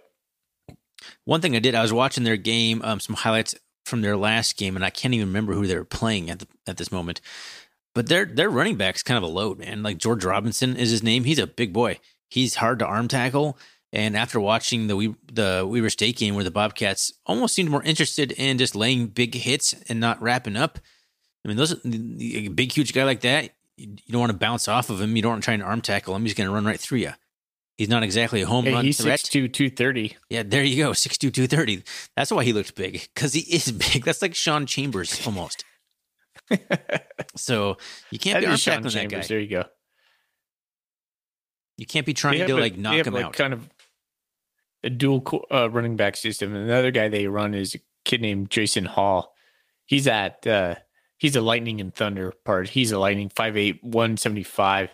S2: One thing I did, I was watching their game, um, some highlights from their last game, and I can't even remember who they were playing at the, at this moment. But their their running back's kind of a load, man. Like George Robinson is his name. He's a big boy. He's hard to arm tackle. And after watching the we the Weber State game where the Bobcats almost seemed more interested in just laying big hits and not wrapping up, I mean, those a big huge guy like that, you don't want to bounce off of him. You don't want to try and arm tackle him. He's going to run right through you. He's not exactly a home
S1: Yeah,
S2: run
S1: he's
S2: threat.
S1: 6'2", 230.
S2: Yeah, there you go. 6'2", 230. That's why he looked big because he is *laughs* big. That's like Sean Chambers almost. *laughs* So you can't
S1: That
S2: be arm tackling that guy.
S1: There you go.
S2: You can't be trying to
S1: a-
S2: like
S1: they
S2: knock
S1: have,
S2: him
S1: like,
S2: out.
S1: Kind of a dual uh, running back system. And another guy they run is a kid named Jason Hall. He's at uh, he's a lightning and thunder part. He's a lightning 5'8", 175.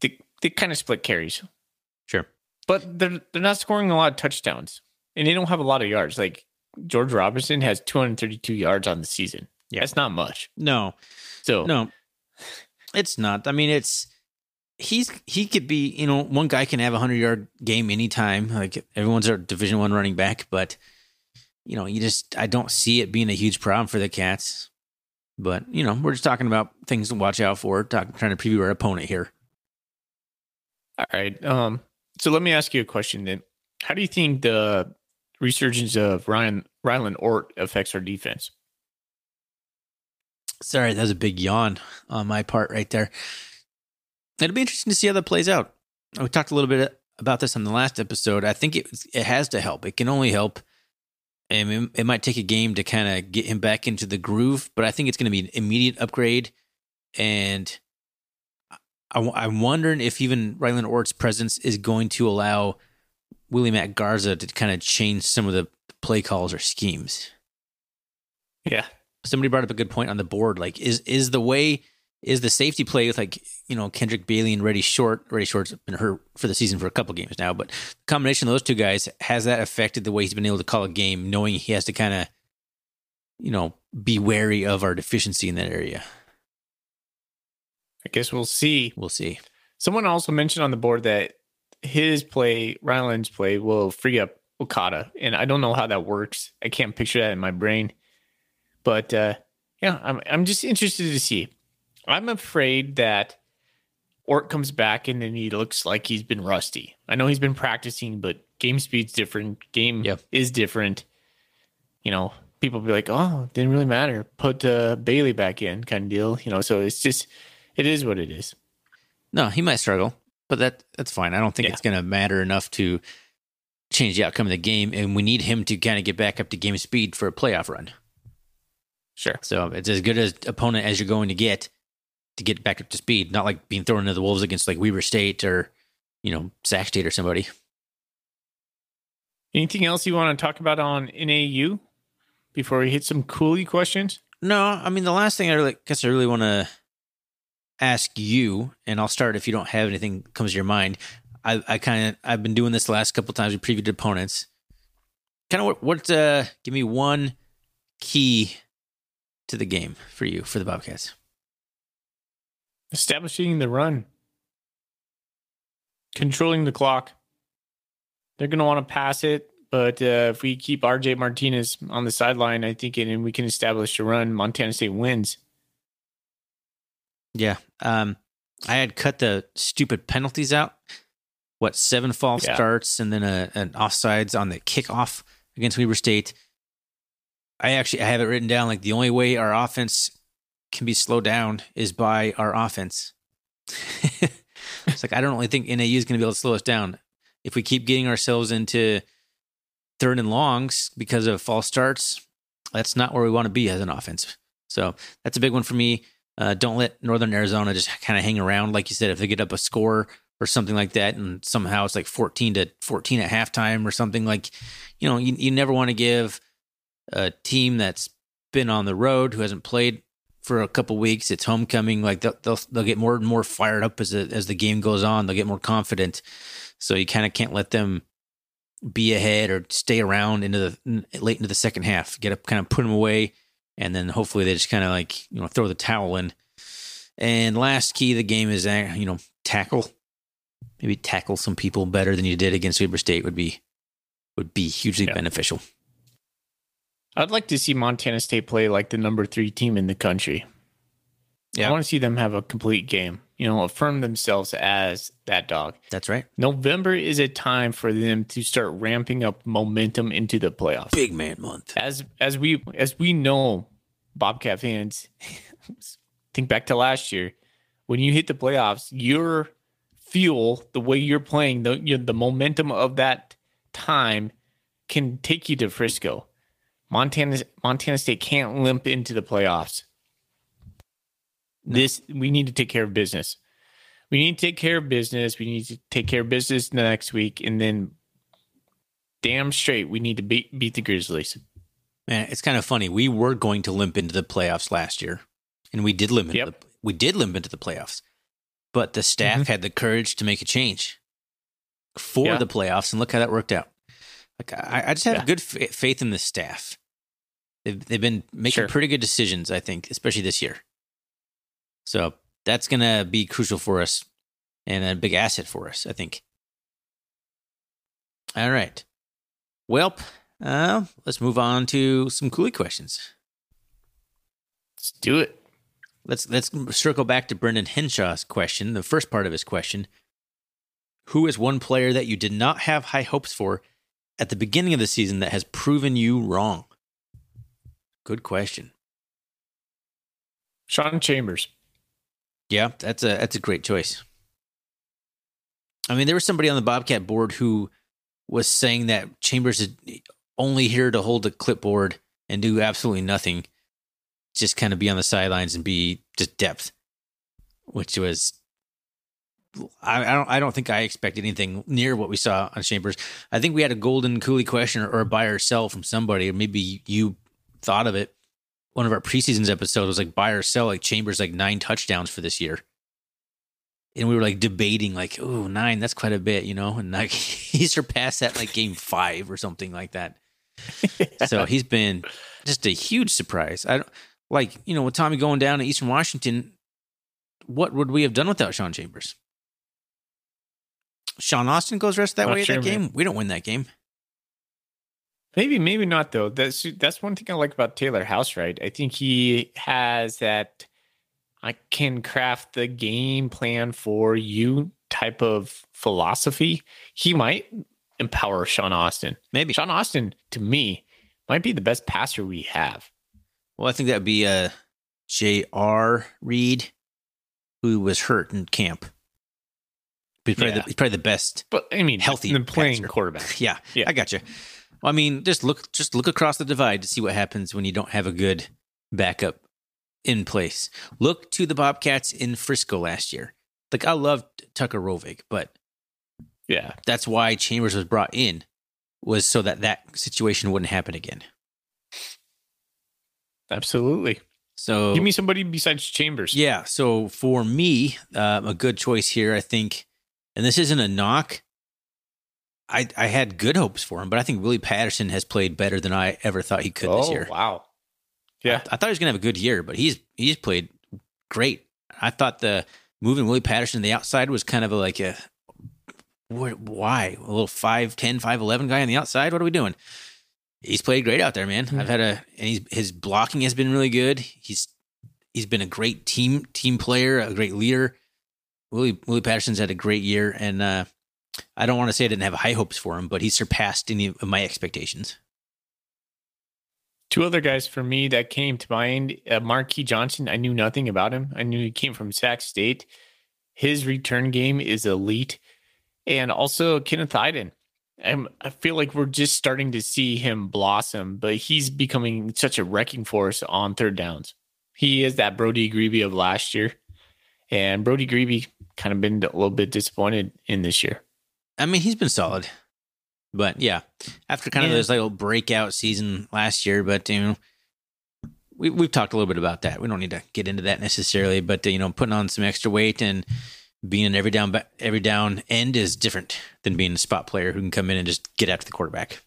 S1: They they kind of split carries,
S2: Sure.
S1: but they're they're not scoring a lot of touchdowns, and they don't have a lot of yards. Like George Robinson has 232 yards on the season.
S2: Yeah.
S1: that's not much.
S2: No,
S1: So
S2: no, it's not. I mean, it's he's he could be. You know, one guy can have a hundred yard game anytime. Like everyone's a Division One running back, but you know, you just I don't see it being a huge problem for the Cats. But you know, we're just talking about things to watch out for. Talk, trying to preview our opponent here.
S1: All right. Um, so let me ask you a question then. How do you think the resurgence of Ryan Rylan Ortt affects our defense?
S2: Sorry, that was a big yawn on my part right there. It'll be interesting to see how that plays out. We talked a little bit about this on the last episode. I think it it has to help. It can only help. I mean, it might take a game to kind of get him back into the groove, but I think it's going to be an immediate upgrade. And I, am wondering if even Rylan Ortt's presence is going to allow Willie Matt Garza to kind of change some of the play calls or schemes
S1: Yeah.
S2: somebody brought up a good point on the board. Like, is is the way is the safety play with like you know Kendrick Bailey and Reddy Short? Reddy Short's been hurt for the season for a couple games now, but the combination of those two guys has that affected the way he's been able to call a game, knowing he has to kind of you know be wary of our deficiency in that area.
S1: I guess we'll see.
S2: We'll see.
S1: Someone also mentioned on the board that his play, Rylan's play, will free up Okada. And I don't know how that works. I can't picture that in my brain. But uh, yeah, I'm I'm just interested to see. I'm afraid that Ortt comes back and then he looks like he's been rusty. I know he's been practicing, but game speed's different. Game
S2: Yep.
S1: is different. You know, people be like, "Oh, didn't really matter. Put uh, Bailey back in," kind of deal. You know, so it's just, it is what it is.
S2: No, he might struggle, but that that's fine. I don't think
S1: Yeah.
S2: it's going to matter enough to change the outcome of the game, and we need him to kind of get back up to game speed for a playoff run.
S1: Sure.
S2: So it's as good as opponent as you're going to get to get back up to speed. Not like being thrown into the wolves against like Weber State or you know Sac State or somebody.
S1: Anything else you want to talk about on NAU before we hit some coolie questions?
S2: No, I mean the last thing I really guess I really want to ask you, and I'll start if you don't have anything that comes to your mind. I, I kind of I've been doing this the last couple times with previewed opponents. Kind of what what uh give me one key to the game for you for the Bobcats.
S1: Establishing the run, controlling the clock. They're going to want to pass it, but uh, if we keep RJ Martinez on the sideline, I think, and we can establish a run, Montana State wins.
S2: Yeah. Um, I had cut the stupid penalties out. What seven false
S1: Yeah.
S2: starts and then a, an offsides on the kickoff against Weber State. I actually I have it written down like the only way our offense can be slowed down is by our offense. *laughs* it's like I don't really think NAU is going to be able to slow us down if we keep getting ourselves into third and longs because of false starts. that's not where we want to be as an offense. So that's a big one for me. Uh, don't let Northern Arizona just kind of hang around. Like you said, if they get up a score or something like that, and somehow it's like 14 to 14 at halftime or something like, you know, you, you never want to give a team that's been on the road who hasn't played for a couple weeks. It's homecoming. Like they'll, they'll, they'll get more and more fired up as the, as the game goes on. They'll get more confident. So you kind of can't let them be ahead or stay around into the late into the second half. Get up, kind of put them away, and then hopefully they just kind of like you know throw the towel in. And last key of the game is uh, you know tackle. Maybe tackle some people better than you did against Weber State would be would be hugely yeah. beneficial.
S1: I'd like to see Montana State play like the number three team in the country. Yeah. I want to see them have a complete game, you know, affirm themselves as that dog.
S2: That's right.
S1: November is a time for them to start ramping up momentum into the playoffs.
S2: Big man month.
S1: As as we as we know, Bobcat fans, *laughs* think back to last year. When you hit the playoffs, your fuel, the way you're playing, the you know, the momentum of that time can take you to Frisco. Montana Montana State can't limp into the playoffs. No. This we need to take care of business. We need to take care of business. We need to take care of business next week, and then damn straight we need to beat beat the Grizzlies.
S2: Man, it's kind of funny. We were going to limp into the playoffs last year, and we did limp. Yep. The, we did limp into the playoffs, but the staff mm-hmm. had the courage to make a change for yeah. the playoffs, and look how that worked out. Like I, I just have yeah. good f- faith in the staff. They've they've been making sure. pretty good decisions, I think, especially this year. So that's gonna be crucial for us and a big asset for us, I think. All right. Well, uh, let's move on to some Cooley questions.
S1: Let's do it.
S2: Let's let's circle back to Brendan Henshaw's question, the first part of his question. Who is one player that you did not have high hopes for at the beginning of the season that has proven you wrong? Good question.
S1: Sean Chambers.
S2: Yeah, that's a that's a great choice. I mean, there was somebody on the Bobcat board who was saying that Chambers is only here to hold a clipboard and do absolutely nothing, just kind of be on the sidelines and be just depth, which was I, I, don't I don't think I expected anything near what we saw on Chambers. I think we had a golden Cooley question or, or a buy or sell from somebody, or maybe you thought of it. One of our preseasons episodes was like buy or sell, like Chambers like nine touchdowns for this year. And we were like debating, like, oh, nine, that's quite a bit, you know? And like *laughs* he surpassed that like game five or something like that. *laughs* so he's been just a huge surprise. I don't like, you know, with Tommy going down to Eastern Washington, what would we have done without Sean Chambers? Sean Austin goes rest that Not way sure, that man. game. We don't win that game.
S1: Maybe, maybe not though. That's that's one thing I like about Taylor Housewright. I think he has that I can craft the game plan for you type of philosophy. He might empower Sean Austin.
S2: Maybe
S1: Sean Austin to me might be the best passer we have.
S2: Well, I think that'd be uh J.R. Reed, who was hurt in camp. He's probably, yeah. the, he's probably the best,
S1: but I mean,
S2: healthy
S1: the playing
S2: passer.
S1: quarterback. *laughs*
S2: Yeah, yeah, I got you. Well, I mean, just look, just look across the divide to see what happens when you don't have a good backup in place. Look to the Bobcats in Frisco last year. Like I loved Tucker Rovig, but
S1: yeah,
S2: that's why Chambers was brought in was so that that situation wouldn't happen again.
S1: Absolutely.
S2: So
S1: give me somebody besides Chambers.
S2: Yeah. So for me, uh, a good choice here, I think and this isn't a knock. I I had good hopes for him, but I think Willie Patterson has played better than I ever thought he could
S1: oh,
S2: this year.
S1: Wow. Yeah.
S2: I, I, thought he was gonna have a good year, but he's he's played great. I thought the moving Willie Patterson to the outside was kind of a, like a why a little 5'10, 5'11 guy on the outside. What are we doing? He's played great out there, man. Mm-hmm. I've had a and he's his blocking has been really good. He's he's been a great team team player, a great leader. Willie Willie Patterson's had a great year, and uh, I don't want to say I didn't have high hopes for him, but he surpassed any of my expectations.
S1: Two other guys for me that came to mind: uh, Marquis Johnson. I knew nothing about him. I knew he came from Sac State. His return game is elite, and also Kenneth Eiden. I'm, I feel like we're just starting to see him blossom, but he's becoming such a wrecking force on third downs. He is that Brody Grebe of last year, and Brody Grebe kind of been a little bit disappointed in this year.
S2: I mean, he's been solid, but yeah, after kind of
S1: Yeah.
S2: this little breakout season last year, but you know, we we've talked a little bit about that. We don't need to get into that necessarily, but uh, you know, putting on some extra weight and being an every down every down end is different than being a spot player who can come in and just get after the quarterback.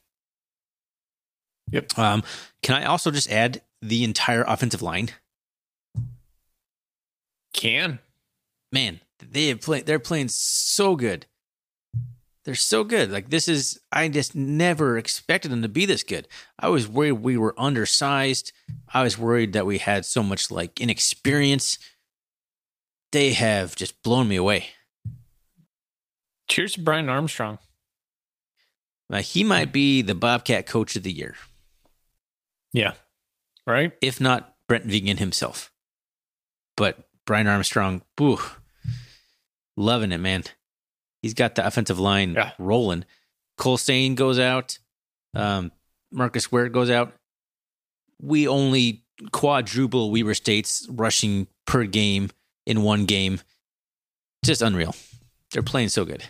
S1: Yep.
S2: Um, can I also just add the entire offensive line?
S1: Can
S2: man, they have played. They're playing so good. They're so good. Like this is, I just never expected them to be this good. I was worried we were undersized. I was worried that we had so much like inexperience. They have just blown me away.
S1: cheers to Brian Armstrong.
S2: Uh, he might be the Bobcat Coach of the Year,
S1: Yeah, right.
S2: if not Brent Vigen himself. But Brian Armstrong, boo, loving it, man. He's got the offensive line
S1: Yeah.
S2: rolling. Cole Stain goes out. Um, Marcus Ware goes out. We only quadruple Weber State's rushing per game in one game. Just unreal. They're playing so good.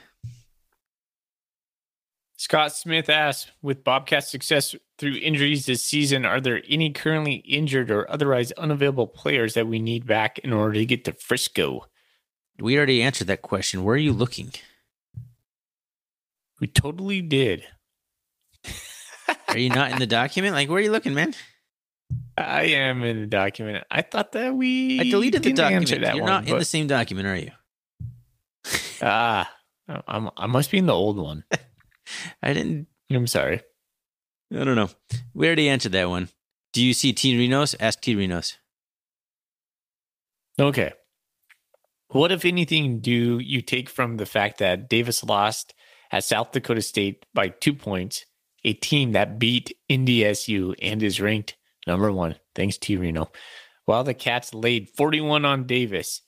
S1: Scott Smith asks, with Bobcat's success through injuries this season, are there any currently injured or otherwise unavailable players that we need back in order to get to Frisco?
S2: We already answered that question. Where are you looking?
S1: We totally did.
S2: Are you not in the document? Like, where are you looking, man?
S1: I am in the document. I thought that we
S2: I deleted the document. You're
S1: one,
S2: not in the same document, are you?
S1: Ah, I'm, I must be in the old one. *laughs*
S2: I didn't.
S1: I'm sorry.
S2: I don't know. We already answered that one. Do you see T Renos? Ask T Renos.
S1: Okay. What, if anything, do you take from the fact that Davis lost at South Dakota State by two points, a team that beat NDSU and is ranked number one, thanks to Reno, while the Cats laid 41 on Davis?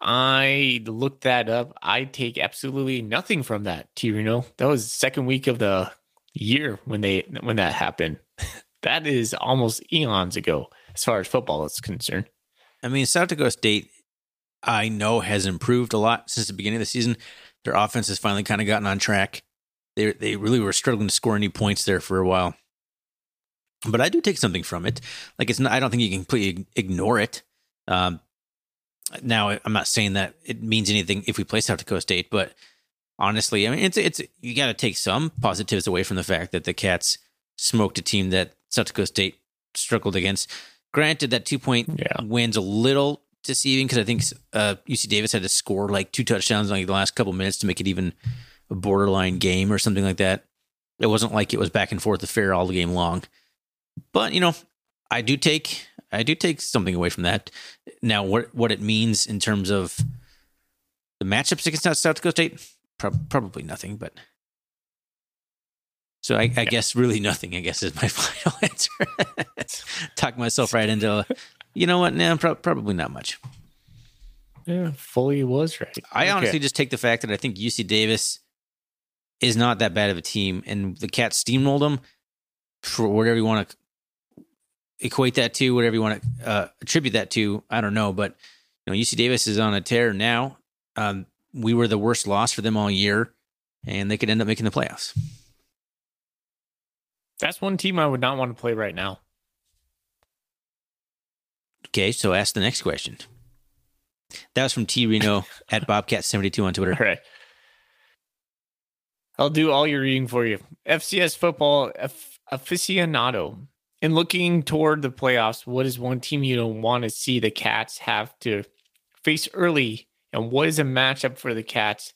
S1: I looked that up. I take absolutely nothing from that, T Reno. That was second week of the year when they when that happened. *laughs* that is almost eons ago as far as football is concerned.
S2: I mean, South Dakota State, I know, has improved a lot since the beginning of the season. Their offense has finally kind of gotten on track. They they really were struggling to score any points there for a while. But I do take something from it. Like it's not. I don't think you can completely ignore it. Um, now I'm not saying that it means anything if we play South Dakota State, but honestly, I mean, it's it's you got to take some positives away from the fact that the Cats smoked a team that South Dakota State struggled against. Granted, that two point
S1: Yeah.
S2: wins a little deceiving because I think uh, UC Davis had to score like two touchdowns in like the last couple minutes to make it even a borderline game or something like that. It wasn't like it was back and forth affair all the game long. But you know, I do take I do take something away from that. Now, what what it means in terms of the matchups against South Dakota State, Prob- probably nothing. But so I, I guess really nothing. I guess is my *laughs* final answer. Talk myself right into, you know what? Nah, pro- probably not much.
S1: Yeah, Foley was right.
S2: I
S1: Okay.
S2: honestly just take the fact that I think UC Davis is not that bad of a team, and the Cats steamrolled them for whatever you want to equate that to, whatever you want to uh, attribute that to. I don't know, but you know, UC Davis is on a tear now. Um, we were the worst loss for them all year, and they could end up making the playoffs.
S1: That's one team I would not want to play right now.
S2: Okay, so ask the next question. That was from T Reno *laughs* at Bobcat seventy two on Twitter.
S1: All right. I'll do all your reading for you. FCS football aficionado. In looking toward the playoffs, what is one team you don't want to see the Cats have to face early? And what is a matchup for the Cats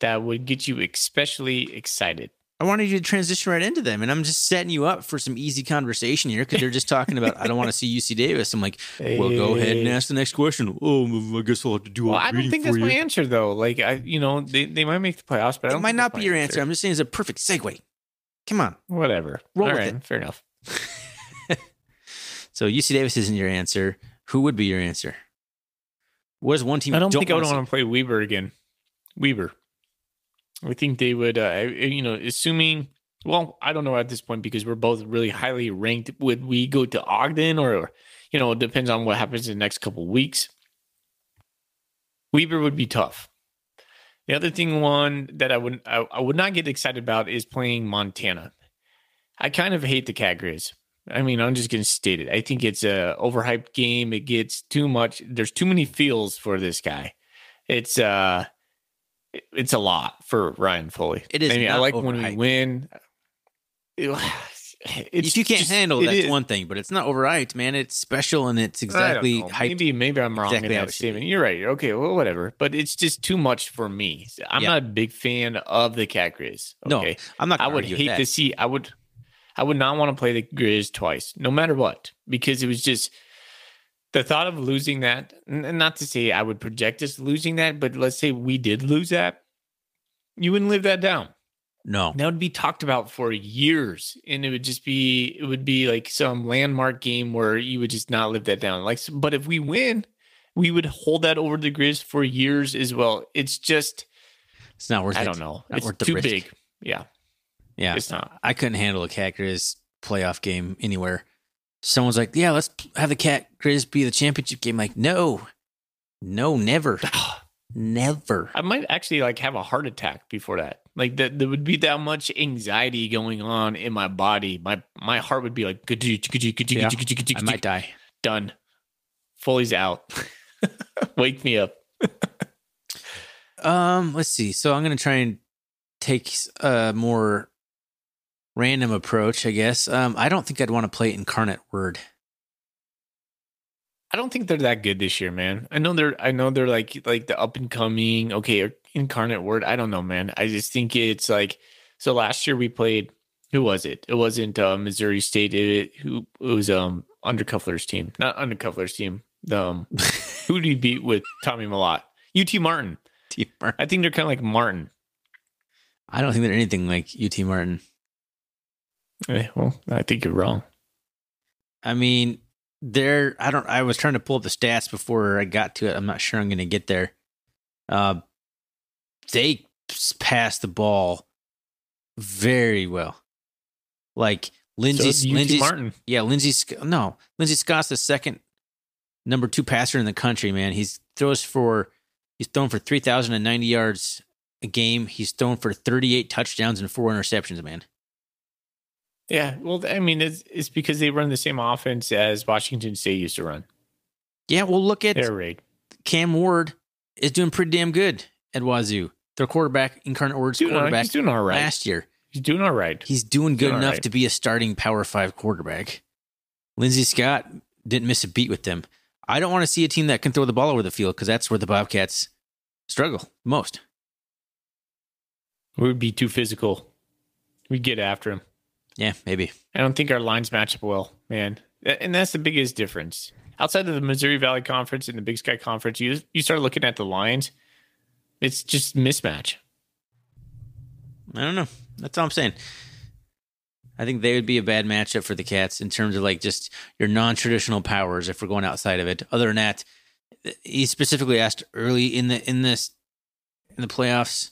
S1: that would get you especially excited?
S2: I wanted you to transition right into them, and I'm just setting you up for some easy conversation here because they're just talking about I don't want to see UC Davis. I'm like, well, go ahead and ask the next question. Oh, I guess I'll have to do.
S1: Well, I don't think that's
S2: you.
S1: my answer though. Like I, you know, they, they might make the playoffs, but I
S2: It
S1: don't
S2: might not be your answer. I'm just saying it's a perfect segue. Come on.
S1: Whatever.
S2: Roll
S1: All
S2: with
S1: right,
S2: it.
S1: fair enough. *laughs*
S2: So UC Davis isn't your answer. Who would be your answer? What is one team?
S1: I
S2: you
S1: don't think I would want to play Weber again. Weber. I think they would, uh, you know, assuming. Well, I don't know at this point because we're both really highly ranked. Would we go to Ogden, or you know, it depends on what happens in the next couple weeks. Weber would be tough. The other thing, one that I would I, I would not get excited about is playing Montana. I kind of hate the Cat Grizz. I mean, I'm just going to state it. I think it's a overhyped game. It gets too much. There's too many feels for this guy. It's uh, it's a lot for Ryan Foley.
S2: It is
S1: I mean, I like when we win. It- it's
S2: if you can't
S1: just-
S2: handle
S1: it
S2: that's
S1: is-
S2: one thing, but it's not overhyped, man. It's special and it's exactly hyped.
S1: Maybe maybe I'm wrong
S2: exactly
S1: in that statement. You're right. Okay, well, whatever. But it's just too much for me. I'm
S2: Yeah.
S1: not a big fan of the Cat Grizz.
S2: No,
S1: Okay,
S2: I'm not.
S1: I would hate
S2: that.
S1: to see. I would. I would not want to play the Grizz twice, no matter what, because it was just the thought of losing that. Not to say I would project us losing that, but let's say we did lose that, you wouldn't live that down
S2: No,
S1: that would be talked about for years and it would just be it would be like some landmark game where you would just not live that down like but if we win we would hold that over the grizz for years as well it's just
S2: it's not worth
S1: i
S2: it.
S1: don't know
S2: Not
S1: it's too
S2: risk.
S1: big yeah
S2: Yeah,
S1: it's not.
S2: I couldn't handle a Cat Grizz playoff game anywhere. Someone's like, "Yeah, let's have the Cat Grizz be the championship game." Like, no, no, never, *sighs* never.
S1: i might actually like have a heart attack before that. Like that there would be that much anxiety going on in my body. My my heart would be like
S2: Yeah, I might die.
S1: done. Foley's out. *laughs* Wake me up.
S2: Um, let's see. So I'm gonna try and take a more random approach, I guess. Um, I don't think I'd want to play Incarnate Word.
S1: I don't think they're that good this year, man. I know they're I know they're like like the up and coming, okay, incarnate word. I don't know, man. I just think it's like so last year we played who was it? It wasn't uh, Missouri State. It, who it was um Undercuffler's team. Not Undercuffler's team. The um, *laughs* who did he beat with Tommy Mellott? UT *laughs* Martin. I think they're kind of like Martin.
S2: I don't think they're anything like UT Martin.
S1: Eh, well, I think you're wrong.
S2: I mean, they're I don't I was trying to pull up the stats before I got to it. I'm not sure I'm gonna get there. Uh they pass the ball very well. Like Lindsey
S1: so, UT
S2: Lindsey
S1: Martin.
S2: Yeah, Lindsey Sc- no. Lindsey Scott's the second number 2 passer in the country, man. He's throws for he's thrown for 3090 yards a game. He's thrown for 38 touchdowns and 4 interceptions, man.
S1: Yeah, well, I mean, it's it's because they run the same offense as Washington State used to run.
S2: Yeah, well look at
S1: Air raid.
S2: Cam Ward is doing pretty damn good at Wazoo. Their quarterback, Incarnate Word's
S1: Doing all
S2: quarterback
S1: He's doing all right.
S2: last year.
S1: He's doing all right.
S2: He's doing good
S1: Doing
S2: enough
S1: right.
S2: to be a starting Power Five quarterback. Lindsey Scott didn't miss a beat with them. I don't want to see a team that can throw the ball over the field because that's where the Bobcats struggle most.
S1: We would be too physical. We'd get after him.
S2: Yeah, maybe.
S1: I don't think our lines match up well, man. And that's the biggest difference. Outside of the Missouri Valley Conference and the Big Sky Conference, you you start looking at the lines, it's just mismatch.
S2: I don't know. That's all I'm saying. I think they would be a bad matchup for the Cats in terms of like just your non-traditional powers. If we're going outside of it, other than that, eh, he specifically asked early in the in this in the playoffs.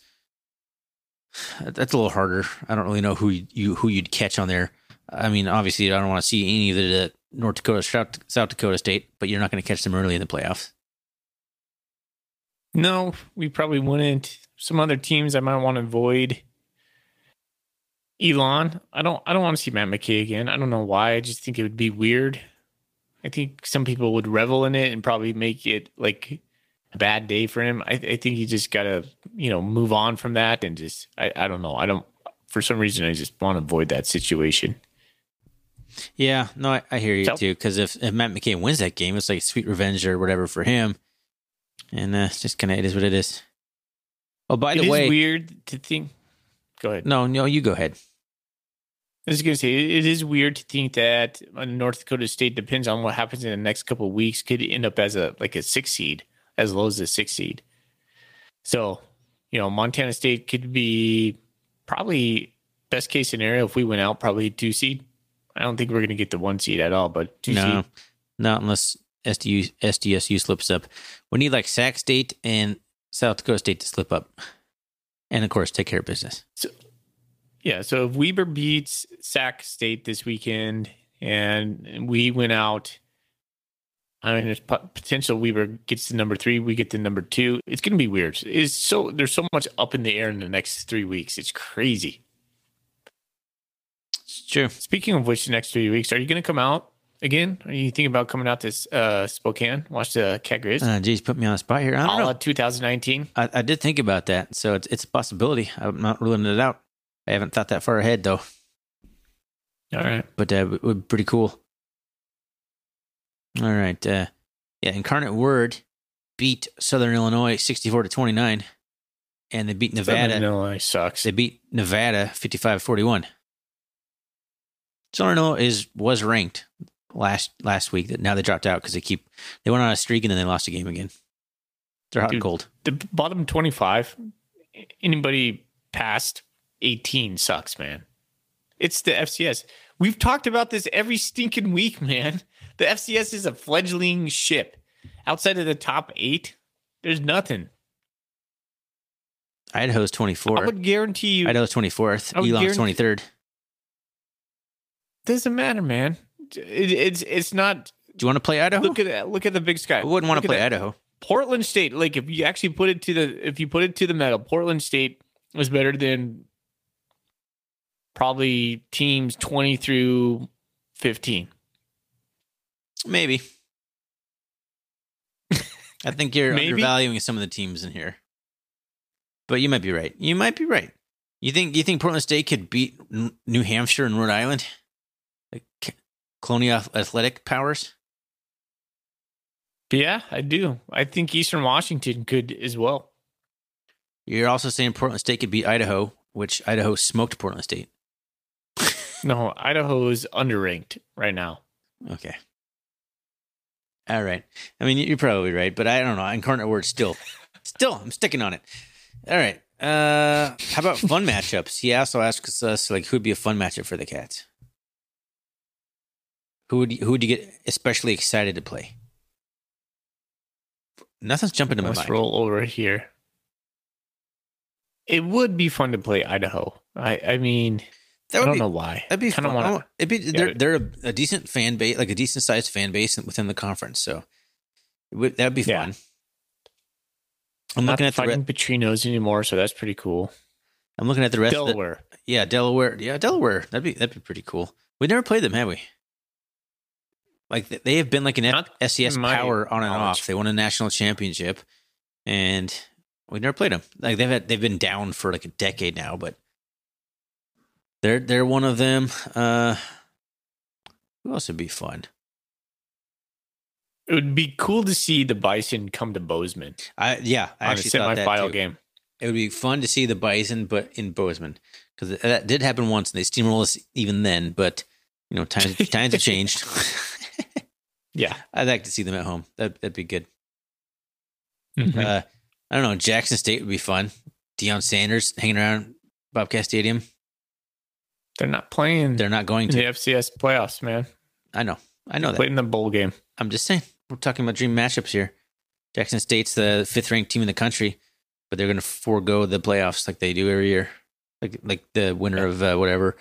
S2: That's a little harder. I don't really know who you, who you'd catch on there. I mean, obviously, I don't want to see any of the North Dakota, South Dakota State, but you're not going to catch them early in the playoffs.
S1: No, we probably wouldn't. Some other teams I might want to avoid. Elon, I don't. I don't want to see Matt McKay again. I don't know why. I just think it would be weird. I think some people would revel in it and probably make it like a bad day for him. I, I think he just got to you know move on from that and just. I, I don't know. I don't. For some reason, I just want to avoid that situation.
S2: Yeah, no, I, I hear you
S1: So-
S2: too. Because if, if Matt McKay wins that game, it's like sweet revenge or whatever for him, and uh, just kind of it is what it is. Oh, by the
S1: is
S2: way,
S1: weird to think. Go ahead.
S2: no, no, you go ahead.
S1: I was going to say it is weird to think that uh, North Dakota State depends on what happens in the next couple of weeks could end up as a like a six seed, as low as a six seed. So, you know, Montana State could be probably best case scenario if we went out, probably two seed. I don't think we're going to get the one seed at all, but two
S2: No,
S1: seed.
S2: not unless SDU, SDSU slips up. We need like Sac State and South Dakota State to slip up, And of course, take care of business.
S1: So, yeah. So if Weber beats Sac State this weekend and we went out, I mean, there's potential Weber gets to number three, we get to number two. It's going to be weird. It's so there's so much up in the air in the next three weeks. It's crazy.
S2: It's true.
S1: Speaking of which, the next three weeks, are you going to come out again? Are you thinking about coming out to uh, Spokane, watch the Cat Grizz?
S2: Uh, geez, put me on the spot here. I don't know.
S1: 2019.
S2: I, I did think about that, so it's it's a possibility. I'm not ruling it out. I haven't thought that far ahead though,
S1: All right.
S2: but uh, it would be pretty cool. All right, uh, yeah. Incarnate Word beat Southern Illinois 64 to 29, and they beat Nevada.
S1: Southern Illinois sucks.
S2: They beat Nevada 55-41. Southern Illinois is was ranked last last week. That now they dropped out because they keep they went on a streak and then they lost a game again. They're hot and cold.
S1: the bottom 25 anybody past 18 sucks man it's the fcs we've talked about this every stinking week man the fcs is a fledgling ship outside of the top eight there's nothing
S2: Idaho's 24.
S1: i would guarantee you
S2: Idaho's 24th.
S1: I would
S2: Elon's
S1: guarantee-
S2: 23rd.
S1: doesn't matter man it, it's it's not
S2: Do you want to play Idaho?
S1: look at look at the big sky
S2: I wouldn't want
S1: Look
S2: to play. Idaho.
S1: Portland State, like if you actually put it to the if you put it to the metal, Portland State was better than probably teams twenty through fifteen.
S2: Maybe. I think you're
S1: Maybe?
S2: undervaluing some of the teams in here. But you might be right. You might be right. You think you think Portland State could beat N- New Hampshire and Rhode Island? Like c- colonial athletic powers?
S1: Yeah, I do. I think Eastern Washington could as well.
S2: You're also saying Portland State could beat Idaho, which Idaho smoked Portland State.
S1: No, Idaho is underranked right now.
S2: Okay. All right. I mean, you're probably right, but I don't know. Incarnate word still. still, I'm sticking on it. All right. Uh, how about fun matchups? He also asks us like who'd be a fun matchup for the Cats. Who would you, who would you get especially excited to play? Nothing's jumping to my
S1: Let's
S2: mind.
S1: roll over here. It would be fun to play Idaho. I I mean,
S2: That
S1: I don't
S2: be,
S1: know why.
S2: That'd be
S1: wanna-
S2: I want- It'd be they're
S1: Yeah.
S2: they're a, a decent fan base, like a decent sized fan base within the conference. So it would, that'd be
S1: Yeah.
S2: fun. I'm
S1: not
S2: looking at the
S1: fighting
S2: re-
S1: Petrinos anymore, so that's pretty cool.
S2: I'm looking at the rest of the,
S1: Delaware.
S2: Yeah, Delaware. Yeah, Delaware. That'd be that'd be pretty cool. We never played them, have we? Like they have been like an F-
S1: Not
S2: SES power on and
S1: knowledge.
S2: off. They won a national championship, and we never played them. Like they've had, they've been down for like a decade now, but they're they're one of them. Uh, who else would be fun?
S1: It would be cool to see the Bison come to Bozeman
S2: I yeah, I
S1: on a
S2: actually thought that
S1: semifinal
S2: too.
S1: game.
S2: It would be fun to see the Bison, but in Bozeman, because that did happen once, and they steamrolled us even then. But you know, times *laughs* times have changed. *laughs*
S1: Yeah.
S2: I'd like to see them at home. That that'd be good.
S1: Mhm.
S2: Uh, I don't know. Jackson State would be fun. Deion Sanders hanging around Bobcat Stadium.
S1: They're not playing
S2: They're not going
S1: in the
S2: to.
S1: FCS playoffs, man.
S2: I know. I know that.
S1: Played in the bowl game.
S2: I'm just saying. We're talking about dream matchups here. Jackson State's the fifth ranked team in the country, but they're going to forego the playoffs like they do every year, like like the winner of uh, whatever,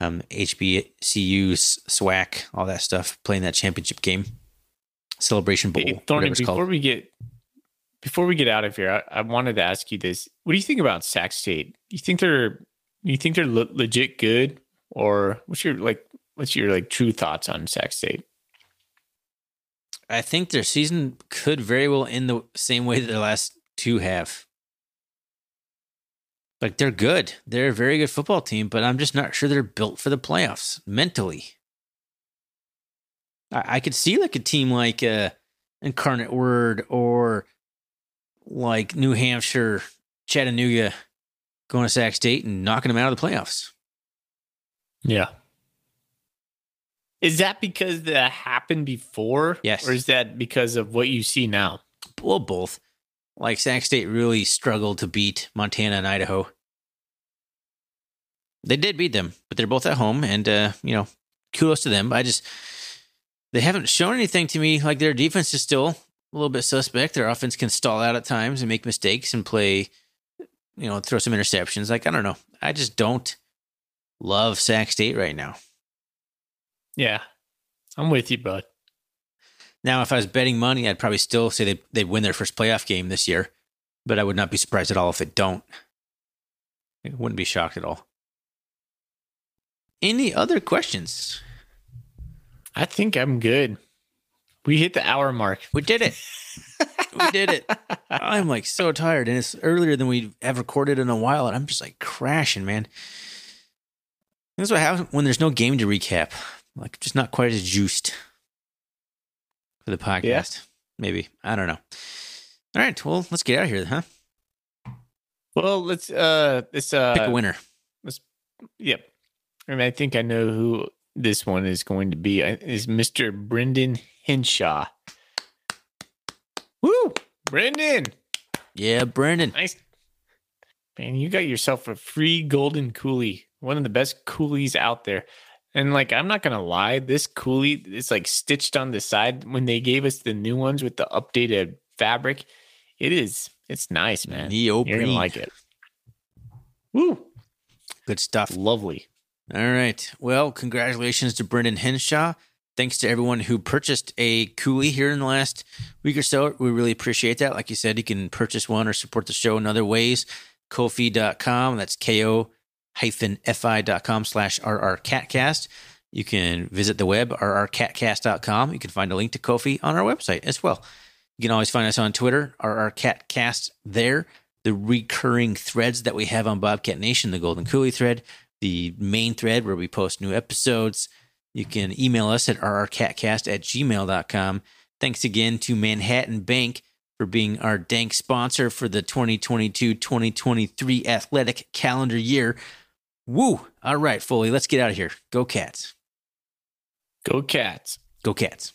S2: um, HBCU, SWAC, all that stuff, playing that championship game, Celebration Bowl,
S1: Hey, Thorny, before
S2: called.
S1: we get before we get out of here, I, I wanted to ask you this: What do you think about Sac State? Do you think they're you think they're le- legit good, or what's your like what's your like true thoughts on Sac State?
S2: I think their season could very well end the same way that last two have. Like they're good. They're a very good football team, but I'm just not sure they're built for the playoffs mentally. I, I could see like a team like uh, Incarnate Word or like New Hampshire, Chattanooga going to Sac State and knocking them out of the playoffs.
S1: Yeah. Is that because that happened before?
S2: Yes.
S1: Or is that because of what you see now?
S2: well, both. Like Sac State really struggled to beat Montana and Idaho. They did beat them, but they're both at home, and uh, you know, kudos to them. I just they haven't shown anything to me. Like their defense is still a little bit suspect. Their offense can stall out at times and make mistakes and play, you know, throw some interceptions. Like, I don't know. I just don't love Sac State right now.
S1: Yeah, I'm with you, bud.
S2: Now, if I was betting money, I'd probably still say they they'd win their first playoff game this year, but I would not be surprised at all if it don't. I wouldn't be shocked at all. Any other questions?
S1: I think I'm good. We hit the hour mark.
S2: We did it. *laughs* we did it. I'm like so tired, and it's earlier than we have recorded in a while, and I'm just like crashing, man. That's what happens when there's no game to recap. Like, just not quite as juiced for the podcast.
S1: Yeah.
S2: Maybe I don't know. All right, well, let's get out of here, huh?
S1: Well, let's uh this uh
S2: Pick a winner.
S1: Yep. I mean, I think I know who this one is going to be. Is Mr. Brendan Henshaw. Brendan!
S2: Yeah, Brendan.
S1: Nice. Man, you got yourself a free golden coolie. One of the best coolies out there. And like, I'm not gonna lie, this coolie is like stitched on the side. When they gave us the new ones with the updated fabric, it is it's nice, man. You're gonna like it. Woo!
S2: Good stuff.
S1: Lovely.
S2: All right. Well, congratulations to Brendan Henshaw. Thanks to everyone who purchased a coolie here in the last week or so. We really appreciate that. Like you said, you can purchase one or support the show in other ways. Ko-fi.com. That's ko hyphen fi.com slash rrcatcast. You can visit the web, rrcatcast.com. You can find a link to Ko-fi on our website as well. You can always find us on Twitter, rrcatcast there. The recurring threads that we have on Bobcat Nation, the Golden Coolie thread, the main thread where we post new episodes. You can email us at rrcatcast at gmail.com. Thanks again to Manhattan Bank for being our dank sponsor for the 2022 2023 athletic calendar year. Woo! All right, Foley, let's get out of here. Go Cats.
S1: Go cats.
S2: Go Cats.